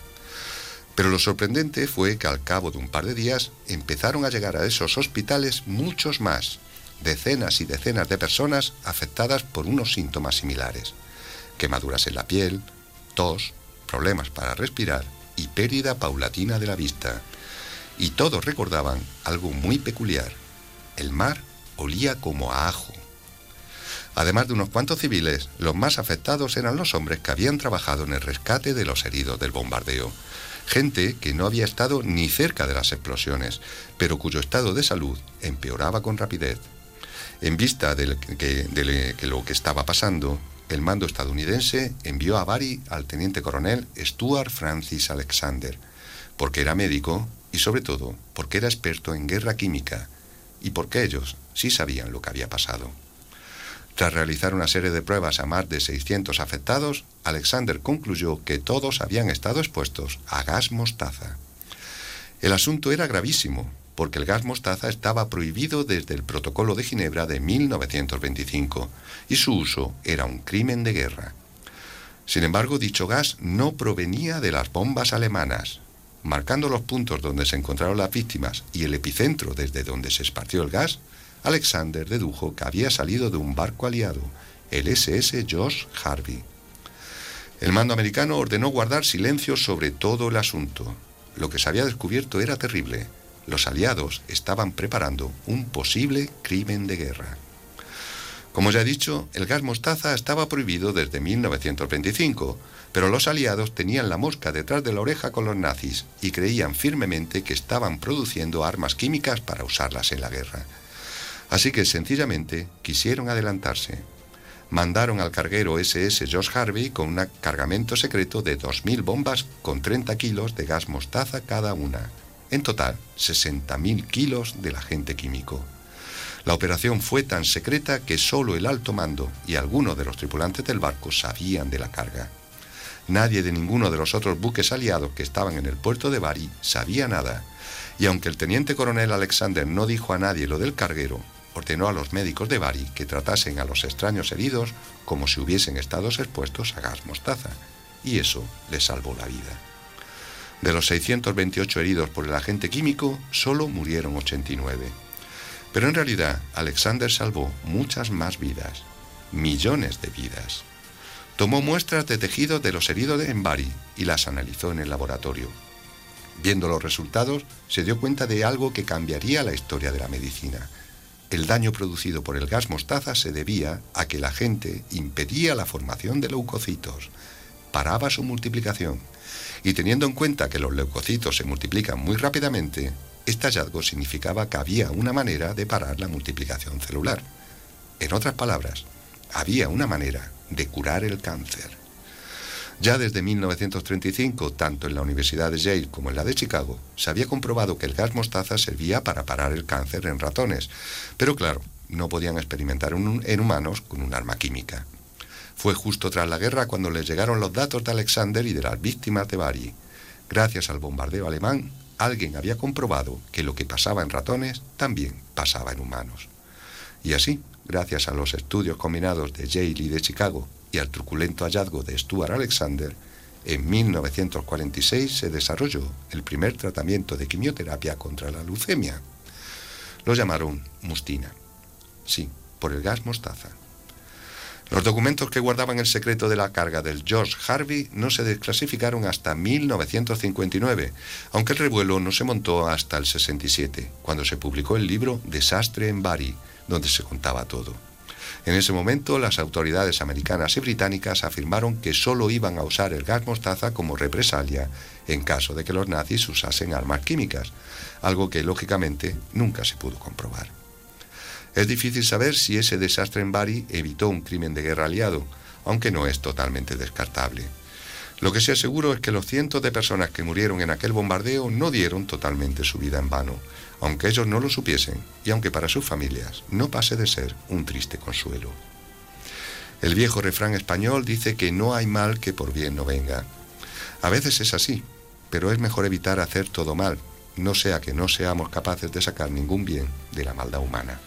Pero lo sorprendente fue que al cabo de un par de días empezaron a llegar a esos hospitales muchos más, decenas y decenas de personas afectadas por unos síntomas similares. Quemaduras en la piel, tos, problemas para respirar y pérdida paulatina de la vista. Y todos recordaban algo muy peculiar. El mar olía como a ajo. Además de unos cuantos civiles, los más afectados eran los hombres que habían trabajado en el rescate de los heridos del bombardeo. Gente que no había estado ni cerca de las explosiones, pero cuyo estado de salud empeoraba con rapidez. En vista de lo que estaba pasando, el mando estadounidense envió a Bari al teniente coronel Stuart Francis Alexander, porque era médico y sobre todo porque era experto en guerra química y porque ellos sí sabían lo que había pasado. Tras realizar una serie de pruebas a más de 600 afectados, Alexander concluyó que todos habían estado expuestos a gas mostaza. El asunto era gravísimo, porque el gas mostaza estaba prohibido desde el Protocolo de Ginebra de 1925 y su uso era un crimen de guerra. Sin embargo, dicho gas no provenía de las bombas alemanas. Marcando los puntos donde se encontraron las víctimas y el epicentro desde donde se esparció el gas, Alexander dedujo que había salido de un barco aliado, el SS Josh Harvey. El mando americano ordenó guardar silencio sobre todo el asunto. lo que se había descubierto era terrible. Los aliados estaban preparando un posible crimen de guerra. Como ya he dicho, el gas mostaza estaba prohibido desde 1925, pero los aliados tenían la mosca detrás de la oreja con los nazis y creían firmemente que estaban produciendo armas químicas para usarlas en la guerra. Así que sencillamente quisieron adelantarse. Mandaron al carguero SS George Harvey con un cargamento secreto de 2.000 bombas con 30 kilos de gas mostaza cada una. En total, 60.000 kilos del agente químico. La operación fue tan secreta que solo el alto mando y algunos de los tripulantes del barco sabían de la carga. Nadie de ninguno de los otros buques aliados que estaban en el puerto de Bari sabía nada, y aunque el teniente coronel Alexander no dijo a nadie lo del carguero, ordenó a los médicos de Bari que tratasen a los extraños heridos como si hubiesen estado expuestos a gas mostaza, y eso les salvó la vida. De los 628 heridos por el agente químico, solo murieron 89. Pero en realidad Alexander salvó muchas más vidas, millones de vidas. Tomó muestras de tejido de los heridos en Bari y las analizó en el laboratorio. Viendo los resultados, se dio cuenta de algo que cambiaría la historia de la medicina. El daño producido por el gas mostaza se debía a que la gente impedía la formación de leucocitos, paraba su multiplicación. Y teniendo en cuenta que los leucocitos se multiplican muy rápidamente, este hallazgo significaba que había una manera de parar la multiplicación celular. En otras palabras, había una manera de curar el cáncer. Ya desde 1935, tanto en la Universidad de Yale como en la de Chicago, se había comprobado que el gas mostaza servía para parar el cáncer en ratones, pero claro, no podían experimentar en humanos con un arma química. Fue justo tras la guerra cuando les llegaron los datos de Alexander y de las víctimas de Bari. Gracias al bombardeo alemán, alguien había comprobado que lo que pasaba en ratones también pasaba en humanos. Y así, gracias a los estudios combinados de Yale y de Chicago y al truculento hallazgo de Stuart Alexander, en 1946 se desarrolló el primer tratamiento de quimioterapia contra la leucemia. Lo llamaron mustina. Sí, por el gas mostaza. Los documentos que guardaban el secreto de la carga del George Harvey no se desclasificaron hasta 1959, aunque el revuelo no se montó hasta el 67, cuando se publicó el libro Desastre en Bari, donde se contaba todo. En ese momento, las autoridades americanas y británicas afirmaron que solo iban a usar el gas mostaza como represalia en caso de que los nazis usasen armas químicas, algo que lógicamente nunca se pudo comprobar. Es difícil saber si ese desastre en Bari evitó un crimen de guerra aliado, aunque no es totalmente descartable. Lo que sí es seguro es que los cientos de personas que murieron en aquel bombardeo no dieron totalmente su vida en vano, aunque ellos no lo supiesen y aunque para sus familias no pase de ser un triste consuelo. El viejo refrán español dice que no hay mal que por bien no venga. A veces es así, pero es mejor evitar hacer todo mal, no sea que no seamos capaces de sacar ningún bien de la maldad humana.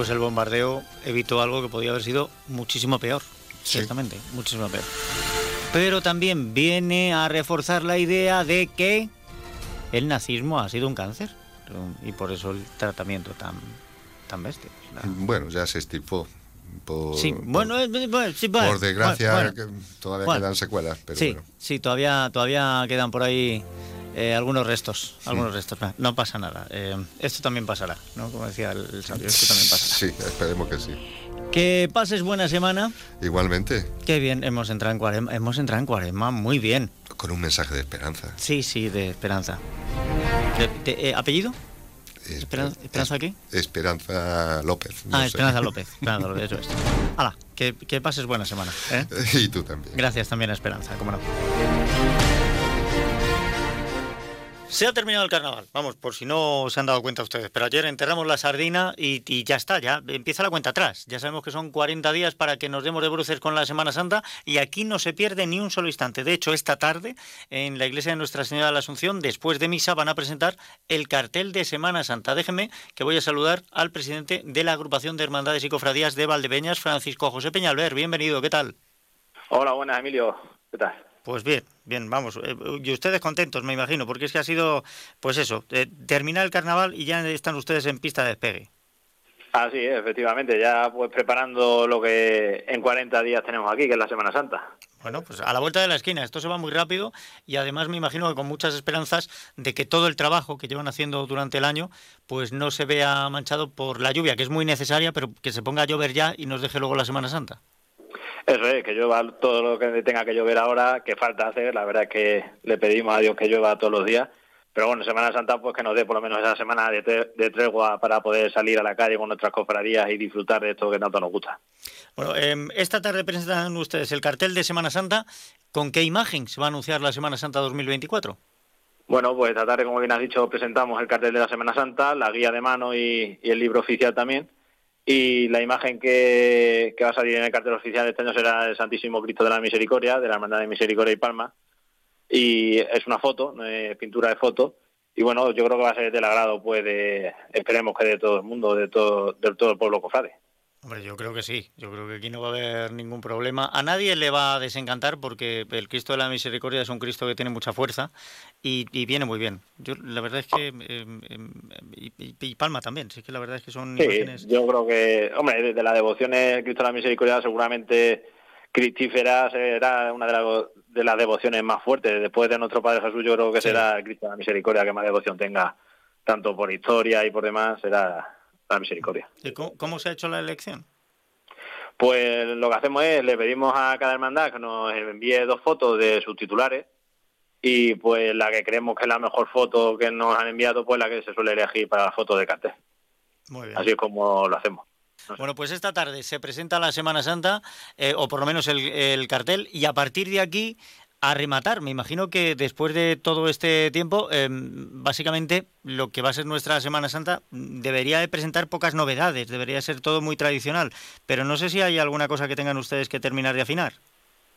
Pues el bombardeo evitó algo que podía haber sido muchísimo peor, ciertamente, muchísimo peor. Pero también viene a reforzar la idea de que el nazismo ha sido un cáncer y por eso el tratamiento tan, tan bestia. Bueno, ya se estipó. Por, sí, bueno, por desgracia todavía quedan secuelas, pero sí, bueno. sí, todavía, todavía quedan por ahí eh, algunos restos, algunos restos. No pasa nada. Eh, esto también pasará, ¿no? Como decía el, sabio, esto también pasará. Sí, esperemos que sí. Que pases buena semana. Igualmente. Qué bien, hemos entrado en cuarema, hemos entrado en cuarema, muy bien. Con un mensaje de esperanza. Sí, sí, de esperanza. Eh, ¿Apellido? Esperanza, ¿Esperanza qué? Esperanza López. ah, Esperanza López. Esperanza López, eso es. Hala, que, que pases buena semana. y tú también. Gracias también a Esperanza, cómo no. Se ha terminado el carnaval, vamos, por si no se han dado cuenta ustedes, pero ayer enterramos la sardina y, ya está, ya empieza la cuenta atrás. Ya sabemos que son 40 días para que nos demos de bruces con la Semana Santa y aquí no se pierde ni un solo instante. De hecho, esta tarde en la iglesia de Nuestra Señora de la Asunción, después de misa, van a presentar el cartel de Semana Santa. Déjeme que voy a saludar al presidente de la agrupación de hermandades y cofradías de Valdepeñas, Francisco José Peñalver. Bienvenido, ¿qué tal? Hola, buenas, Emilio. ¿Qué tal? Pues bien, bien, vamos. Eh, y ustedes contentos, me imagino, porque es que ha sido, pues eso, eh, terminar el carnaval y ya están ustedes en pista de despegue. Así es, efectivamente, ya pues preparando lo que en 40 días tenemos aquí, que es la Semana Santa. Bueno, pues a la vuelta de la esquina, esto se va muy rápido y además me imagino que con muchas esperanzas de que todo el trabajo que llevan haciendo durante el año pues no se vea manchado por la lluvia, que es muy necesaria, pero que se ponga a llover ya y nos deje luego la Semana Santa. Eso es, que llueva todo lo que tenga que llover ahora, que falta hacer, la verdad es que le pedimos a Dios que llueva todos los días pero bueno, Semana Santa pues que nos dé por lo menos esa semana de, tregua para poder salir a la calle con nuestras cofradías y disfrutar de esto que tanto nos gusta. Bueno, em, esta tarde presentan ustedes el cartel de Semana Santa. ¿Con qué imagen se va a anunciar la Semana Santa 2024? Bueno, pues esta tarde, como bien has dicho, presentamos el cartel de la Semana Santa, la guía de mano y, el libro oficial también. Y la imagen que, que va a salir en el cartel oficial este año será el Santísimo Cristo de la Misericordia, de la Hermandad de Misericordia y Palma, y es una foto, pintura de foto, y bueno, yo creo que va a ser del agrado, pues, de, esperemos que de todo el mundo, de todo, de todo el pueblo cofrade. Hombre, yo creo que sí, yo creo que aquí no va a haber ningún problema. A nadie le va a desencantar porque el Cristo de la Misericordia es un Cristo que tiene mucha fuerza y, viene muy bien. Yo la verdad es que em, em, y, Palma también, sí que la verdad es que son sí, Yo creo que, hombre, de la devoción del Cristo de la Misericordia seguramente Cristífera será una de, las de las devociones más fuertes. Después de nuestro Padre Jesús, yo creo que será el Cristo de la Misericordia que más devoción tenga, tanto por historia y por demás, será la Misericordia. ¿Y cómo, se ha hecho la elección? Pues lo que hacemos es, le pedimos a cada hermandad que nos envíe dos fotos de sus titulares y pues la que creemos que es la mejor foto que nos han enviado, pues la que se suele elegir para la foto de cartel. Muy bien. Así es como lo hacemos. Bueno, pues esta tarde se presenta la Semana Santa, eh, o por lo menos el, cartel, y a partir de aquí a rematar. Me imagino que después de todo este tiempo, em, básicamente lo que va a ser nuestra Semana Santa debería de presentar pocas novedades, debería ser todo muy tradicional. Pero no sé si hay alguna cosa que tengan ustedes que terminar de afinar.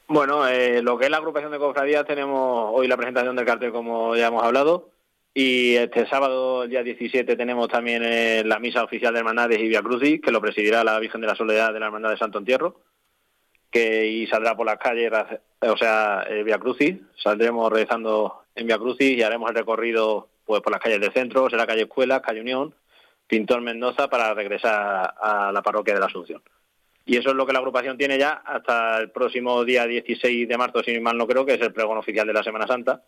Bueno, eh, lo que es la agrupación de cofradías, tenemos hoy la presentación del cartel, como ya hemos hablado. Y este sábado, día 17, tenemos también eh, la misa oficial de Hermandades y Via Crucis, que lo presidirá la Virgen de la Soledad de la Hermandad de Santo Entierro, que y saldrá por las calles, o sea, eh, Via Crucis. Saldremos rezando en Via Crucis y haremos el recorrido pues por las calles del centro, será calle Escuela, calle Unión, Pintor Mendoza, para regresar a la parroquia de la Asunción. Y eso es lo que la agrupación tiene ya hasta el próximo día 16 de marzo, si mal no creo, que es el pregón oficial de la Semana Santa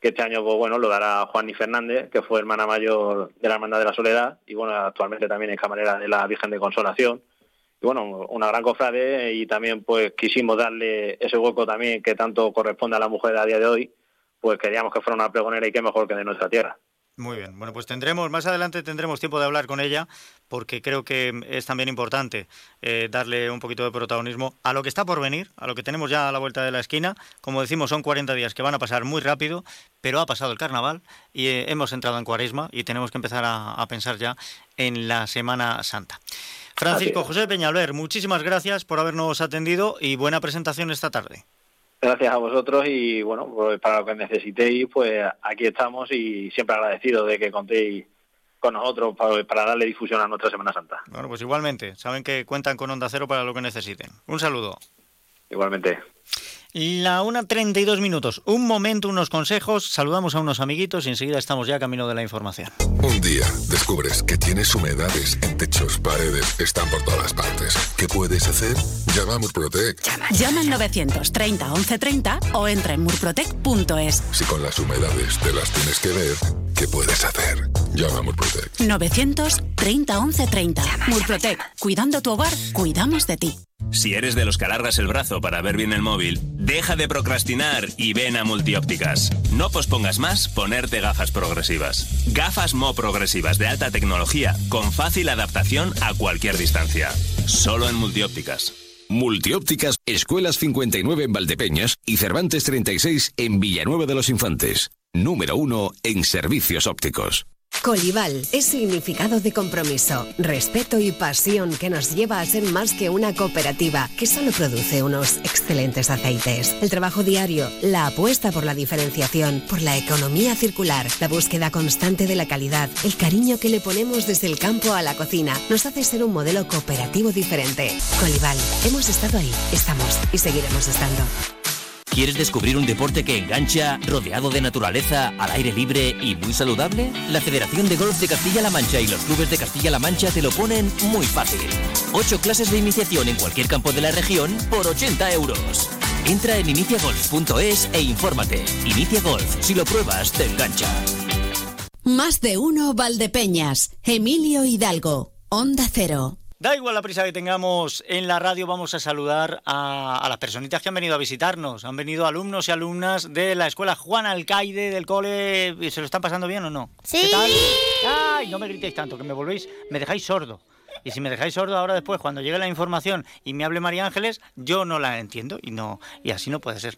que este año pues, bueno, lo dará Juan y Fernández, que fue hermana mayor de la Hermandad de la Soledad, y bueno, actualmente también es camarera de la Virgen de Consolación. Y bueno, una gran cofrade y también pues quisimos darle ese hueco también que tanto corresponde a la mujer a día de hoy, pues queríamos que fuera una pregonera y qué mejor que de nuestra tierra. Muy bien, bueno, pues tendremos, más adelante tendremos tiempo de hablar con ella, porque creo que es también importante eh, darle un poquito de protagonismo a lo que está por venir, a lo que tenemos ya a la vuelta de la esquina. Como decimos, son 40 días que van a pasar muy rápido, pero ha pasado el carnaval y eh, hemos entrado en cuaresma y tenemos que empezar a, pensar ya en la Semana Santa. Francisco José Peñalver, muchísimas gracias por habernos atendido y buena presentación esta tarde. Gracias a vosotros y bueno, pues para lo que necesitéis, pues aquí estamos y siempre agradecido de que contéis con nosotros para, darle difusión a nuestra Semana Santa. Bueno, pues igualmente, saben que cuentan con Onda Cero para lo que necesiten. Un saludo. Igualmente. La 1.32 minutos. Un momento, unos consejos. Saludamos a unos amiguitos y enseguida estamos ya camino de la información. Un día descubres que tienes humedades en techos, paredes, están por todas partes. ¿Qué puedes hacer? Llama a Murprotec. Llama, al 930 1130 o entra en murprotec.es. Si con las humedades te las tienes que ver, ¿qué puedes hacer? Llama a Murprotec. 930 1130. Murprotec. Cuidando tu hogar, cuidamos de ti. Si eres de los que alargas el brazo para ver bien el móvil, deja de procrastinar y ven a Multiópticas. No pospongas más ponerte gafas progresivas. Gafas Mo progresivas de alta tecnología con fácil adaptación a cualquier distancia. Solo en Multiópticas. Multiópticas, Escuelas 59 en Valdepeñas y Cervantes 36 en Villanueva de los Infantes. Número uno en servicios ópticos. Colival es significado de compromiso, respeto y pasión que nos lleva a ser más que una cooperativa que solo produce unos excelentes aceites. El trabajo diario, la apuesta por la diferenciación, por la economía circular, la búsqueda constante de la calidad, el cariño que le ponemos desde el campo a la cocina, nos hace ser un modelo cooperativo diferente. Colival, hemos estado ahí, estamos y seguiremos estando. ¿Quieres descubrir un deporte que engancha, rodeado de naturaleza, al aire libre y muy saludable? La Federación de Golf de Castilla-La Mancha y los clubes de Castilla-La Mancha te lo ponen muy fácil. Ocho clases de iniciación en cualquier campo de la región por 80 euros. Entra en iniciagolf.es e infórmate. Inicia Golf, si lo pruebas, te engancha. Más de uno Valdepeñas. Emilio Hidalgo. Onda Cero. Da igual la prisa que tengamos en la radio, vamos a saludar a, a, las personitas que han venido a visitarnos. Han venido alumnos y alumnas de la escuela Juan Alcaide del cole. ¿Se lo están pasando bien o no? Sí. ¿Qué tal? ¡Ay! No me gritéis tanto, que me volvéis, me dejáis sordo. Y si me dejáis sordo ahora después, cuando llegue la información y me hable María Ángeles, yo no la entiendo y no y así no puede ser.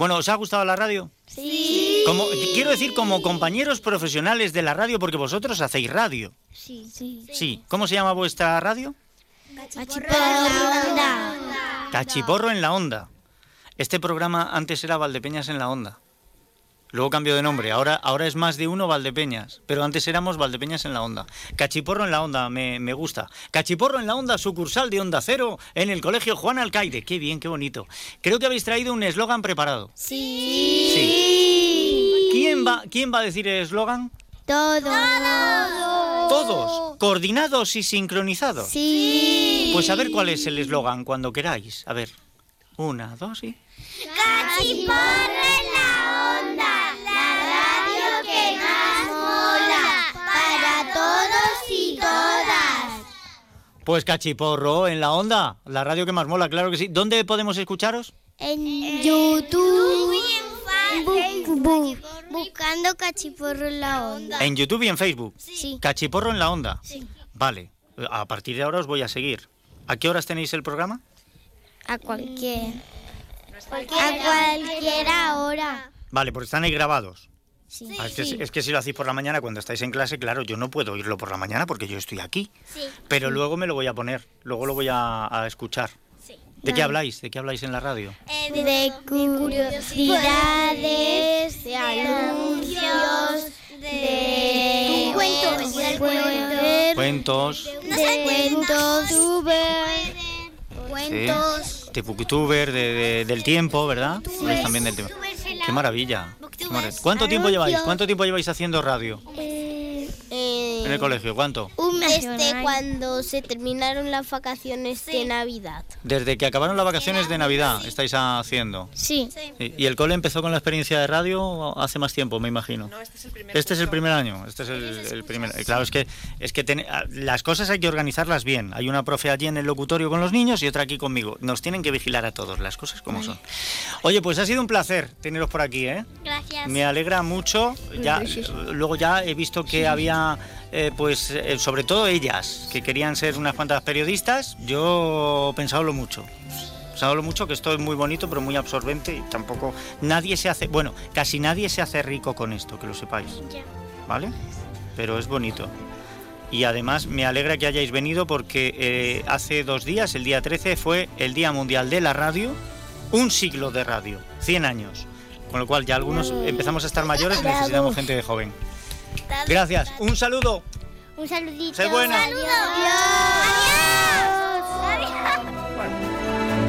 Bueno, ¿os ha gustado la radio? Sí. Como, quiero decir, como compañeros profesionales de la radio, porque vosotros hacéis radio. Sí. Sí. Sí. ¿Cómo se llama vuestra radio? Cachiporro en la onda. Cachiporro en la onda. Este programa antes era Valdepeñas en la onda. Luego cambió de nombre. Ahora, ahora es más de uno Valdepeñas. Pero antes éramos Valdepeñas en la onda. Cachiporro en la onda, me, me gusta. Cachiporro en la onda, sucursal de Onda Cero en el Colegio Juan Alcaide. Qué bien, qué bonito. Creo que habéis traído un eslogan preparado. Sí. Sí. ¿Quién va, quién va a decir el eslogan? Todos. Todos. ¿Coordinados y sincronizados? Sí. Pues a ver cuál es el eslogan cuando queráis. A ver. Una, dos y. Cachiporro en Pues Cachiporro en la onda. La radio que más mola, claro que sí. ¿Dónde podemos escucharos? En YouTube. Bu- bu- buscando cachiporro en la onda. En YouTube y en Facebook. Sí. Cachiporro en la onda. Sí. Vale. A partir de ahora os voy a seguir. ¿A qué horas tenéis el programa? A cualquier. A cualquier hora. Vale, porque están ahí grabados. Sí. Ah, es, que, es que si lo hacéis por la mañana cuando estáis en clase, claro, yo no puedo oírlo por la mañana porque yo estoy aquí. Sí. Pero luego me lo voy a poner, luego lo voy a, a escuchar. ¿De qué habláis? ¿De qué habláis en la radio? De curiosidades, de anuncios, de cuentos, de Cuentos, cuentos, cuentos. de booktuber, de, de- del tiempo, ¿verdad? También del tiempo. Qué maravilla. Maravilla. ¿Cuánto tiempo lleváis? ¿Cuánto tiempo lleváis haciendo radio en el colegio? ¿Cuánto? Un mes de cuando se terminaron las vacaciones de Navidad. Desde que acabaron las vacaciones de Navidad estáis haciendo. Sí. Sí. ¿Y el cole empezó con la experiencia de radio hace más tiempo, me imagino? No, este es el primer Este es el primer año, este es el, el primer. eh, Claro, es que es que ten- ah, las cosas hay que organizarlas bien. Hay una profe allí en el locutorio con los niños y otra aquí conmigo. Nos tienen que vigilar a todos, las cosas como son. Oye, pues ha sido un placer teneros por aquí, ¿eh? Gracias. Me alegra mucho. Ya, luego ya he visto que había, eh, pues, eh, sobre todo ellas, que querían ser unas cuantas periodistas. Yo pensándolo mucho. Pensándolo mucho, que esto es muy bonito, pero muy absorbente y tampoco nadie se hace, bueno, casi nadie se hace rico con esto, que lo sepáis, ¿vale? Pero es bonito. Y además me alegra que hayáis venido porque eh, hace dos días, el día 13, fue el Día Mundial de la Radio, un siglo de radio, 100 años. Con lo cual ya algunos empezamos a estar mayores y necesitamos gente de joven. Gracias, un saludo. Un saludito. Sé buena. Adiós.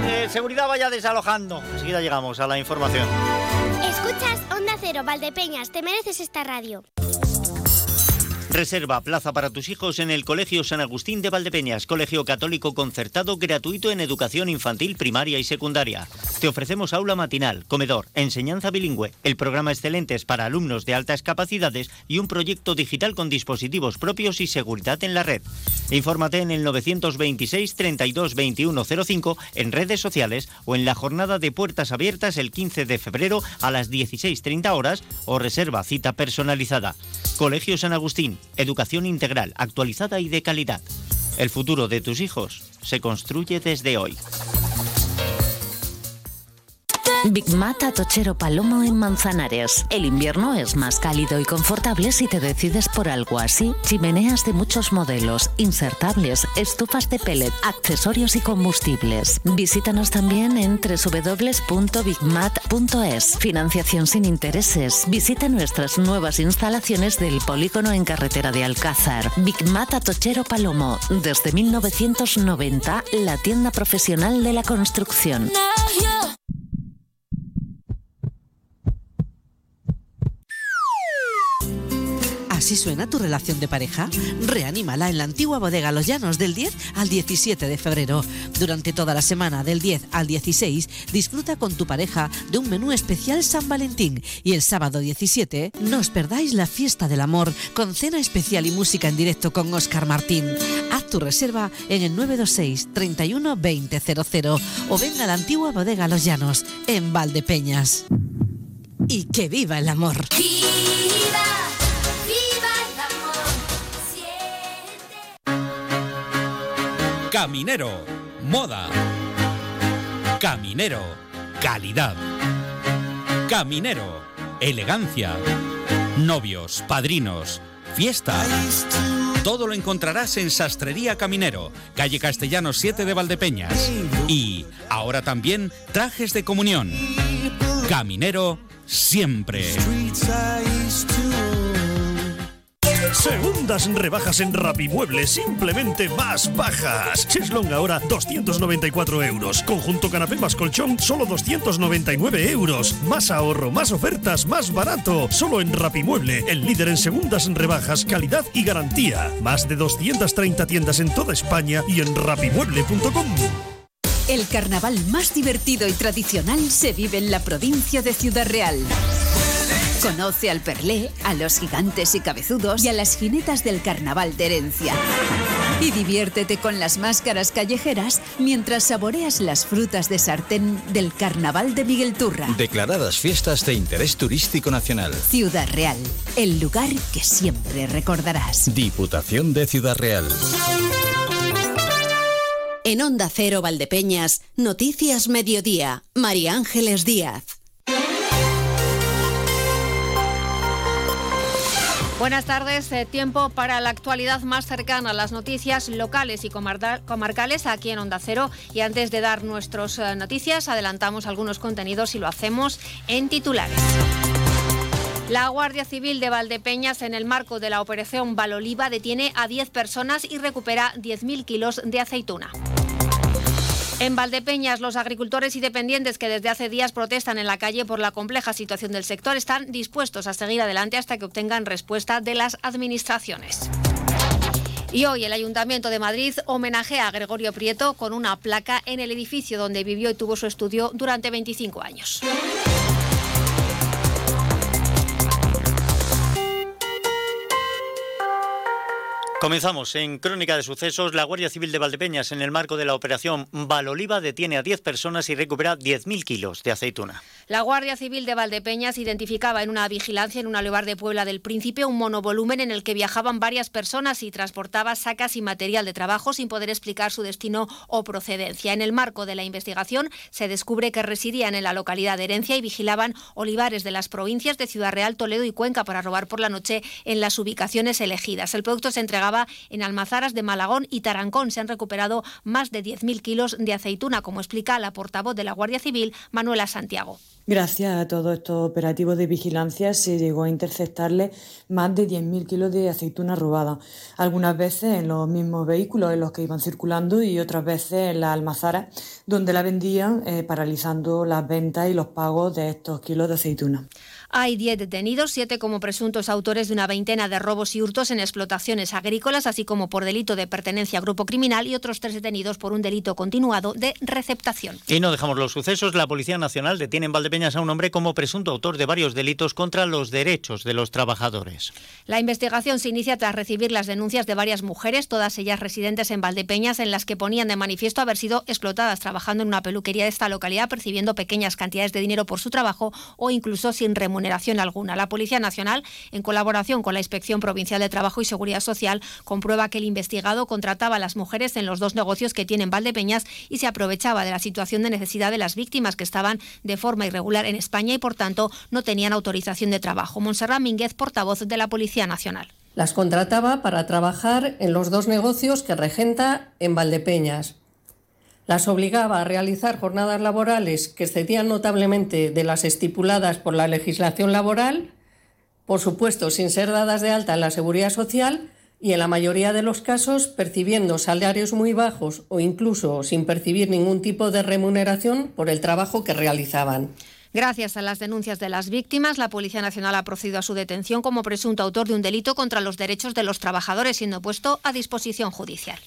Eh, seguridad vaya desalojando. Enseguida llegamos a la información. Escuchas Onda Cero, Valdepeñas. Te mereces esta radio. Reserva plaza para tus hijos en el Colegio San Agustín de Valdepeñas, colegio católico concertado gratuito en educación infantil, primaria y secundaria. Te ofrecemos aula matinal, comedor, enseñanza bilingüe, el programa Excelentes para alumnos de altas capacidades y un proyecto digital con dispositivos propios y seguridad en la red. Infórmate en el 926 32 21 05 en redes sociales o en la jornada de puertas abiertas el 15 de febrero a las 16.30 horas o reserva cita personalizada. Colegio San Agustín, educación integral, actualizada y de calidad. El futuro de tus hijos se construye desde hoy. Big Mat Atochero Palomo en Manzanares. El invierno es más cálido y confortable si te decides por algo así. Chimeneas de muchos modelos, insertables, estufas de pellet, accesorios y combustibles. Visítanos también en www.bigmat.es. Financiación sin intereses. Visita nuestras nuevas instalaciones del polígono en carretera de Alcázar. Big Mat Atochero Palomo. Desde 1990, la tienda profesional de la construcción. Así suena tu relación de pareja. Reanímala en la antigua bodega Los Llanos del 10 al 17 de febrero. Durante toda la semana del 10 al 16 disfruta con tu pareja de un menú especial San Valentín y el sábado 17 no os perdáis la fiesta del amor con cena especial y música en directo con Oscar Martín. Haz tu reserva en el 926 31 2000 o venga a la antigua bodega Los Llanos en Valdepeñas. Y que viva el amor. Caminero, moda. Caminero, calidad. Caminero, elegancia. Novios, padrinos, fiesta. Todo lo encontrarás en Sastrería Caminero, calle Castellano 7 de Valdepeñas. Y ahora también trajes de comunión. Caminero siempre. Segundas rebajas en Rapimueble, simplemente más bajas. Cheslong ahora 294 euros. Conjunto canapé más colchón, solo 299 euros. Más ahorro, más ofertas, más barato. Solo en Rapimueble, el líder en segundas rebajas, calidad y garantía. Más de 230 tiendas en toda España y en rapimueble.com. El carnaval más divertido y tradicional se vive en la provincia de Ciudad Real. Conoce al Perlé, a los gigantes y cabezudos y a las jinetas del carnaval de herencia. Y diviértete con las máscaras callejeras mientras saboreas las frutas de sartén del carnaval de Miguel Turra. Declaradas fiestas de interés turístico nacional. Ciudad Real, el lugar que siempre recordarás. Diputación de Ciudad Real. En Onda Cero Valdepeñas, Noticias Mediodía, María Ángeles Díaz. Buenas tardes, eh, tiempo para la actualidad más cercana a las noticias locales y comarcales aquí en Onda Cero. Y antes de dar nuestras eh, noticias, adelantamos algunos contenidos y lo hacemos en titulares. La Guardia Civil de Valdepeñas, en el marco de la operación Valoliva, detiene a 10 personas y recupera 10.000 kilos de aceituna. En Valdepeñas, los agricultores y dependientes que desde hace días protestan en la calle por la compleja situación del sector están dispuestos a seguir adelante hasta que obtengan respuesta de las administraciones. Y hoy el Ayuntamiento de Madrid homenajea a Gregorio Prieto con una placa en el edificio donde vivió y tuvo su estudio durante 25 años. Comenzamos en Crónica de Sucesos. La Guardia Civil de Valdepeñas, en el marco de la operación Valoliva, detiene a 10 personas y recupera 10.000 kilos de aceituna. La Guardia Civil de Valdepeñas identificaba en una vigilancia en un lugar de Puebla del Príncipe un monovolumen en el que viajaban varias personas y transportaba sacas y material de trabajo sin poder explicar su destino o procedencia. En el marco de la investigación se descubre que residían en la localidad de Herencia y vigilaban olivares de las provincias de Ciudad Real, Toledo y Cuenca para robar por la noche en las ubicaciones elegidas. El producto se entregaba en Almazaras de Malagón y Tarancón. Se han recuperado más de 10.000 kilos de aceituna, como explica la portavoz de la Guardia Civil, Manuela Santiago. Gracias a todos estos operativos de vigilancia se llegó a interceptarle más de 10.000 kilos de aceituna robada, algunas veces en los mismos vehículos en los que iban circulando y otras veces en las almazaras donde la vendían, eh, paralizando las ventas y los pagos de estos kilos de aceituna. Hay 10 detenidos, 7 como presuntos autores de una veintena de robos y hurtos en explotaciones agrícolas, así como por delito de pertenencia a grupo criminal y otros 3 detenidos por un delito continuado de receptación. Y no dejamos los sucesos. La Policía Nacional detiene en Valdepeñas a un hombre como presunto autor de varios delitos contra los derechos de los trabajadores. La investigación se inicia tras recibir las denuncias de varias mujeres, todas ellas residentes en Valdepeñas, en las que ponían de manifiesto haber sido explotadas trabajando en una peluquería de esta localidad, percibiendo pequeñas cantidades de dinero por su trabajo o incluso sin remuneración alguna. La Policía Nacional, en colaboración con la Inspección Provincial de Trabajo y Seguridad Social, comprueba que el investigado contrataba a las mujeres en los dos negocios que tienen Valdepeñas y se aprovechaba de la situación de necesidad de las víctimas que estaban de forma irregular en España y, por tanto, no tenían autorización de trabajo. Monserrat Mínguez, portavoz de la Policía Nacional. Las contrataba para trabajar en los dos negocios que regenta en Valdepeñas, las obligaba a realizar jornadas laborales que excedían notablemente de las estipuladas por la legislación laboral, por supuesto sin ser dadas de alta en la seguridad social y en la mayoría de los casos percibiendo salarios muy bajos o incluso sin percibir ningún tipo de remuneración por el trabajo que realizaban. Gracias a las denuncias de las víctimas, la Policía Nacional ha procedido a su detención como presunto autor de un delito contra los derechos de los trabajadores, siendo puesto a disposición judicial.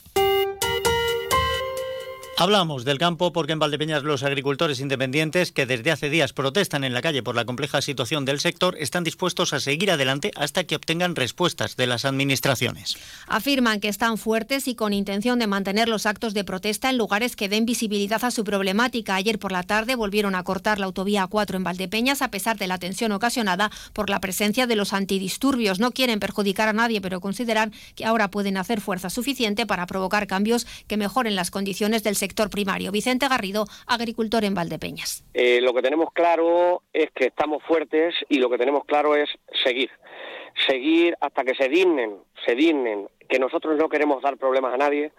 Hablamos del campo porque en Valdepeñas los agricultores independientes que desde hace días protestan en la calle por la compleja situación del sector están dispuestos a seguir adelante hasta que obtengan respuestas de las administraciones. Afirman que están fuertes y con intención de mantener los actos de protesta en lugares que den visibilidad a su problemática. Ayer por la tarde volvieron a cortar la autovía 4 en Valdepeñas a pesar de la tensión ocasionada por la presencia de los antidisturbios. No quieren perjudicar a nadie, pero consideran que ahora pueden hacer fuerza suficiente para provocar cambios que mejoren las condiciones del sector sector primario. Vicente Garrido, agricultor en Valdepeñas. Eh, lo que tenemos claro es que estamos fuertes y lo que tenemos claro es seguir. Seguir hasta que se dignen, se dignen que nosotros no queremos dar problemas a nadie,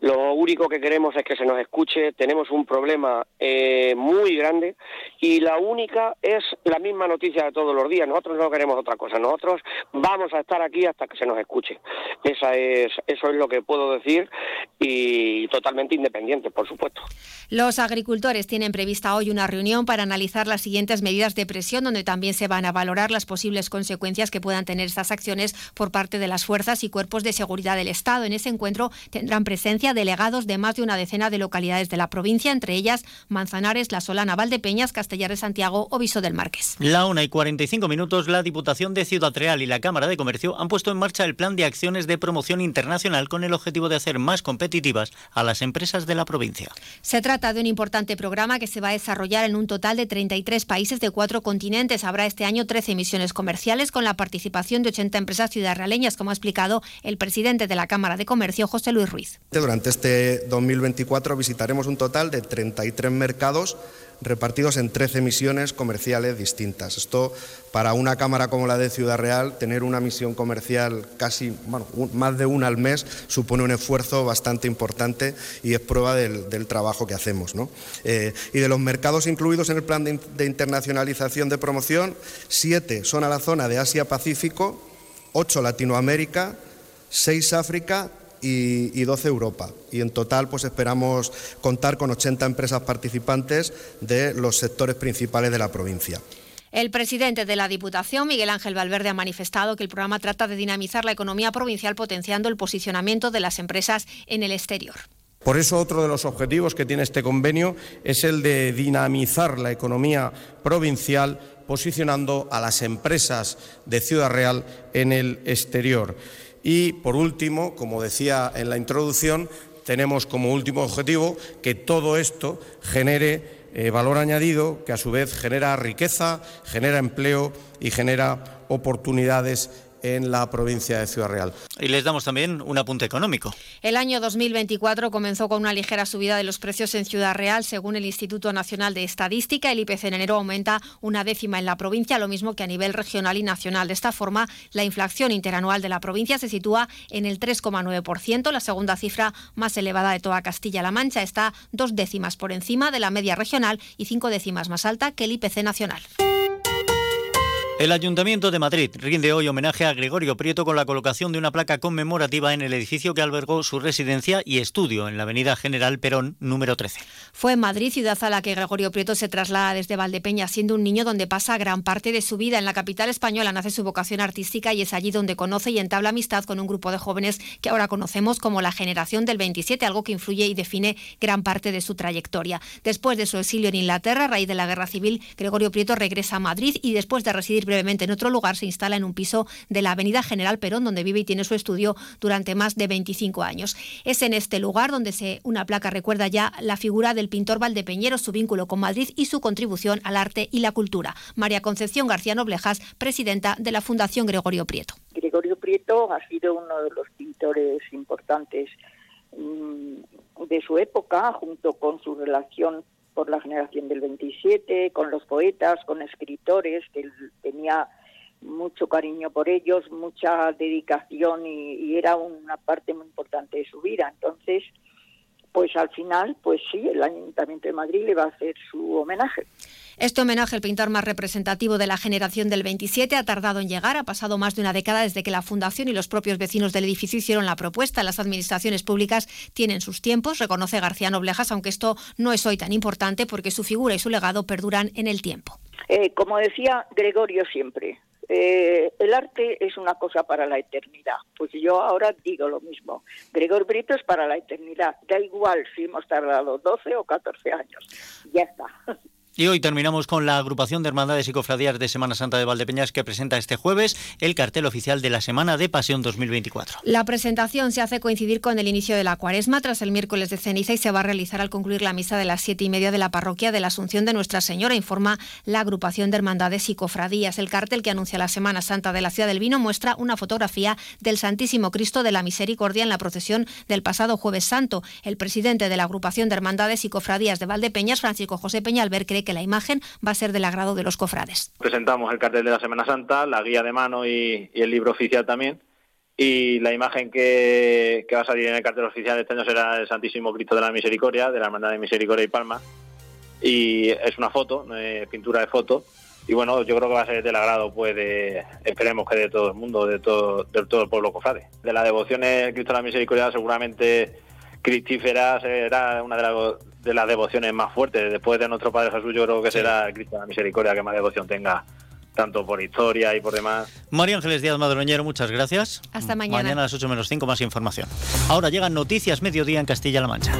lo único que queremos es que se nos escuche, tenemos un problema eh, muy grande y la única es la misma noticia de todos los días, nosotros no queremos otra cosa, nosotros vamos a estar aquí hasta que se nos escuche. Esa es, eso es lo que puedo decir y totalmente independiente, por supuesto. Los agricultores tienen prevista hoy una reunión para analizar las siguientes medidas de presión, donde también se van a valorar las posibles consecuencias que puedan tener estas acciones por parte de las fuerzas y cuerpos de seguridad del Estado. En ese encuentro tendrán presencia delegados de más de una decena de localidades de la provincia, entre ellas Manzanares, La Solana, Valdepeñas, Castellar de Santiago o Viso del Marqués. La una y 45 minutos, la Diputación de Ciudad Real y la Cámara de Comercio han puesto en marcha el plan de acciones de promoción internacional con el objetivo de hacer más competitivas a las empresas de la provincia. Se trata de un importante programa que se va a desarrollar en un total de 33 países de cuatro continentes. Habrá este año 13 misiones comerciales con la participación de 80 empresas ciudadrealeñas, como ha explicado el presidente de la Cámara de Comercio, José Luis Ruiz. Durante este 2024 visitaremos un total de 33 mercados repartidos en 13 misiones comerciales distintas. Esto, para una Cámara como la de Ciudad Real, tener una misión comercial casi, bueno, más de una al mes, supone un esfuerzo bastante importante y es prueba del, trabajo que hacemos. Eh, y de los mercados incluidos en el plan de internacionalización de promoción, siete son a la zona de Asia-Pacífico, ocho Latinoamérica, 6 África y, 12 Europa. Y en total pues esperamos contar con 80 empresas participantes de los sectores principales de la provincia. El presidente de la Diputación, Miguel Ángel Valverde, ha manifestado que el programa trata de dinamizar la economía provincial potenciando el posicionamiento de las empresas en el exterior. Por eso otro de los objetivos que tiene este convenio es el de dinamizar la economía provincial posicionando a las empresas de Ciudad Real en el exterior. Y, por último, como decía en la introducción, tenemos como último objetivo que todo esto genere eh, valor añadido, que a su vez genera riqueza, genera empleo y genera oportunidades en la provincia de Ciudad Real. Y les damos también un apunte económico. El año 2024 comenzó con una ligera subida de los precios en Ciudad Real, según el Instituto Nacional de Estadística. El IPC en enero aumenta una décima en la provincia, lo mismo que a nivel regional y nacional. De esta forma, la inflación interanual de la provincia se sitúa en el 3,9%, la segunda cifra más elevada de toda Castilla-La Mancha. Está dos décimas por encima de la media regional y cinco décimas más alta que el IPC nacional. El Ayuntamiento de Madrid rinde hoy homenaje a Gregorio Prieto con la colocación de una placa conmemorativa en el edificio que albergó su residencia y estudio en la Avenida General Perón número 13. Fue en Madrid, ciudad a la que Gregorio Prieto se traslada desde Valdepeña, siendo un niño donde pasa gran parte de su vida. En la capital española nace su vocación artística y es allí donde conoce y entabla amistad con un grupo de jóvenes que ahora conocemos como la generación del 27, algo que influye y define gran parte de su trayectoria. Después de su exilio en Inglaterra, a raíz de la guerra civil, Gregorio Prieto regresa a Madrid y después de residir brevemente en otro lugar, se instala en un piso de la Avenida General Perón, donde vive y tiene su estudio durante más de 25 años. Es en este lugar donde se, una placa recuerda ya la figura del pintor Valdepeñero, su vínculo con Madrid y su contribución al arte y la cultura. María Concepción García Noblejas, presidenta de la Fundación Gregorio Prieto. Gregorio Prieto ha sido uno de los pintores importantes mm, de su época, junto con su relación por la generación del 27, con los poetas, con escritores, que él tenía mucho cariño por ellos, mucha dedicación y, era una parte muy importante de su vida. Entonces, pues al final, pues sí, el Ayuntamiento de Madrid le va a hacer su homenaje. Este homenaje al pintor más representativo de la generación del 27 ha tardado en llegar, ha pasado más de una década desde que la Fundación y los propios vecinos del edificio hicieron la propuesta. Las administraciones públicas tienen sus tiempos, reconoce García Noblejas, aunque esto no es hoy tan importante porque su figura y su legado perduran en el tiempo. Eh, como decía Gregorio siempre, eh, el arte es una cosa para la eternidad. Pues yo ahora digo lo mismo. Gregor Brito es para la eternidad. Da igual si hemos tardado 12 o 14 años. Ya está. Y hoy terminamos con la agrupación de hermandades y cofradías de Semana Santa de Valdepeñas que presenta este jueves el cartel oficial de la Semana de Pasión 2024. La presentación se hace coincidir con el inicio de la cuaresma tras el miércoles de ceniza y se va a realizar al concluir la misa de las siete y media de la parroquia de la Asunción de Nuestra Señora, informa la agrupación de hermandades y cofradías. El cartel que anuncia la Semana Santa de la Ciudad del Vino muestra una fotografía del Santísimo Cristo de la Misericordia en la procesión del pasado jueves santo. El presidente de la agrupación de hermandades y cofradías de Valdepeñas, Francisco José Peñalver, cree que la imagen va a ser del agrado de los cofrades. Presentamos el cartel de la Semana Santa, la guía de mano y, el libro oficial también. Y la imagen que, va a salir en el cartel oficial este año será el Santísimo Cristo de la Misericordia, de la Hermandad de Misericordia y Palma. Y es una foto, eh, pintura de foto. Y bueno, yo creo que va a ser del agrado, pues, de, esperemos que de todo el mundo, de todo, de todo el pueblo cofrade. De la devoción de Cristo de la Misericordia seguramente cristífera será una de las, de las devociones más fuertes. Después de nuestro Padre Jesús, yo creo que será el Cristo de la Misericordia que más devoción tenga, tanto por historia y por demás. María Ángeles Díaz Madroñero, muchas gracias. Hasta mañana. Mañana a las 8 menos 5 más información. Ahora llegan noticias mediodía en Castilla-La Mancha.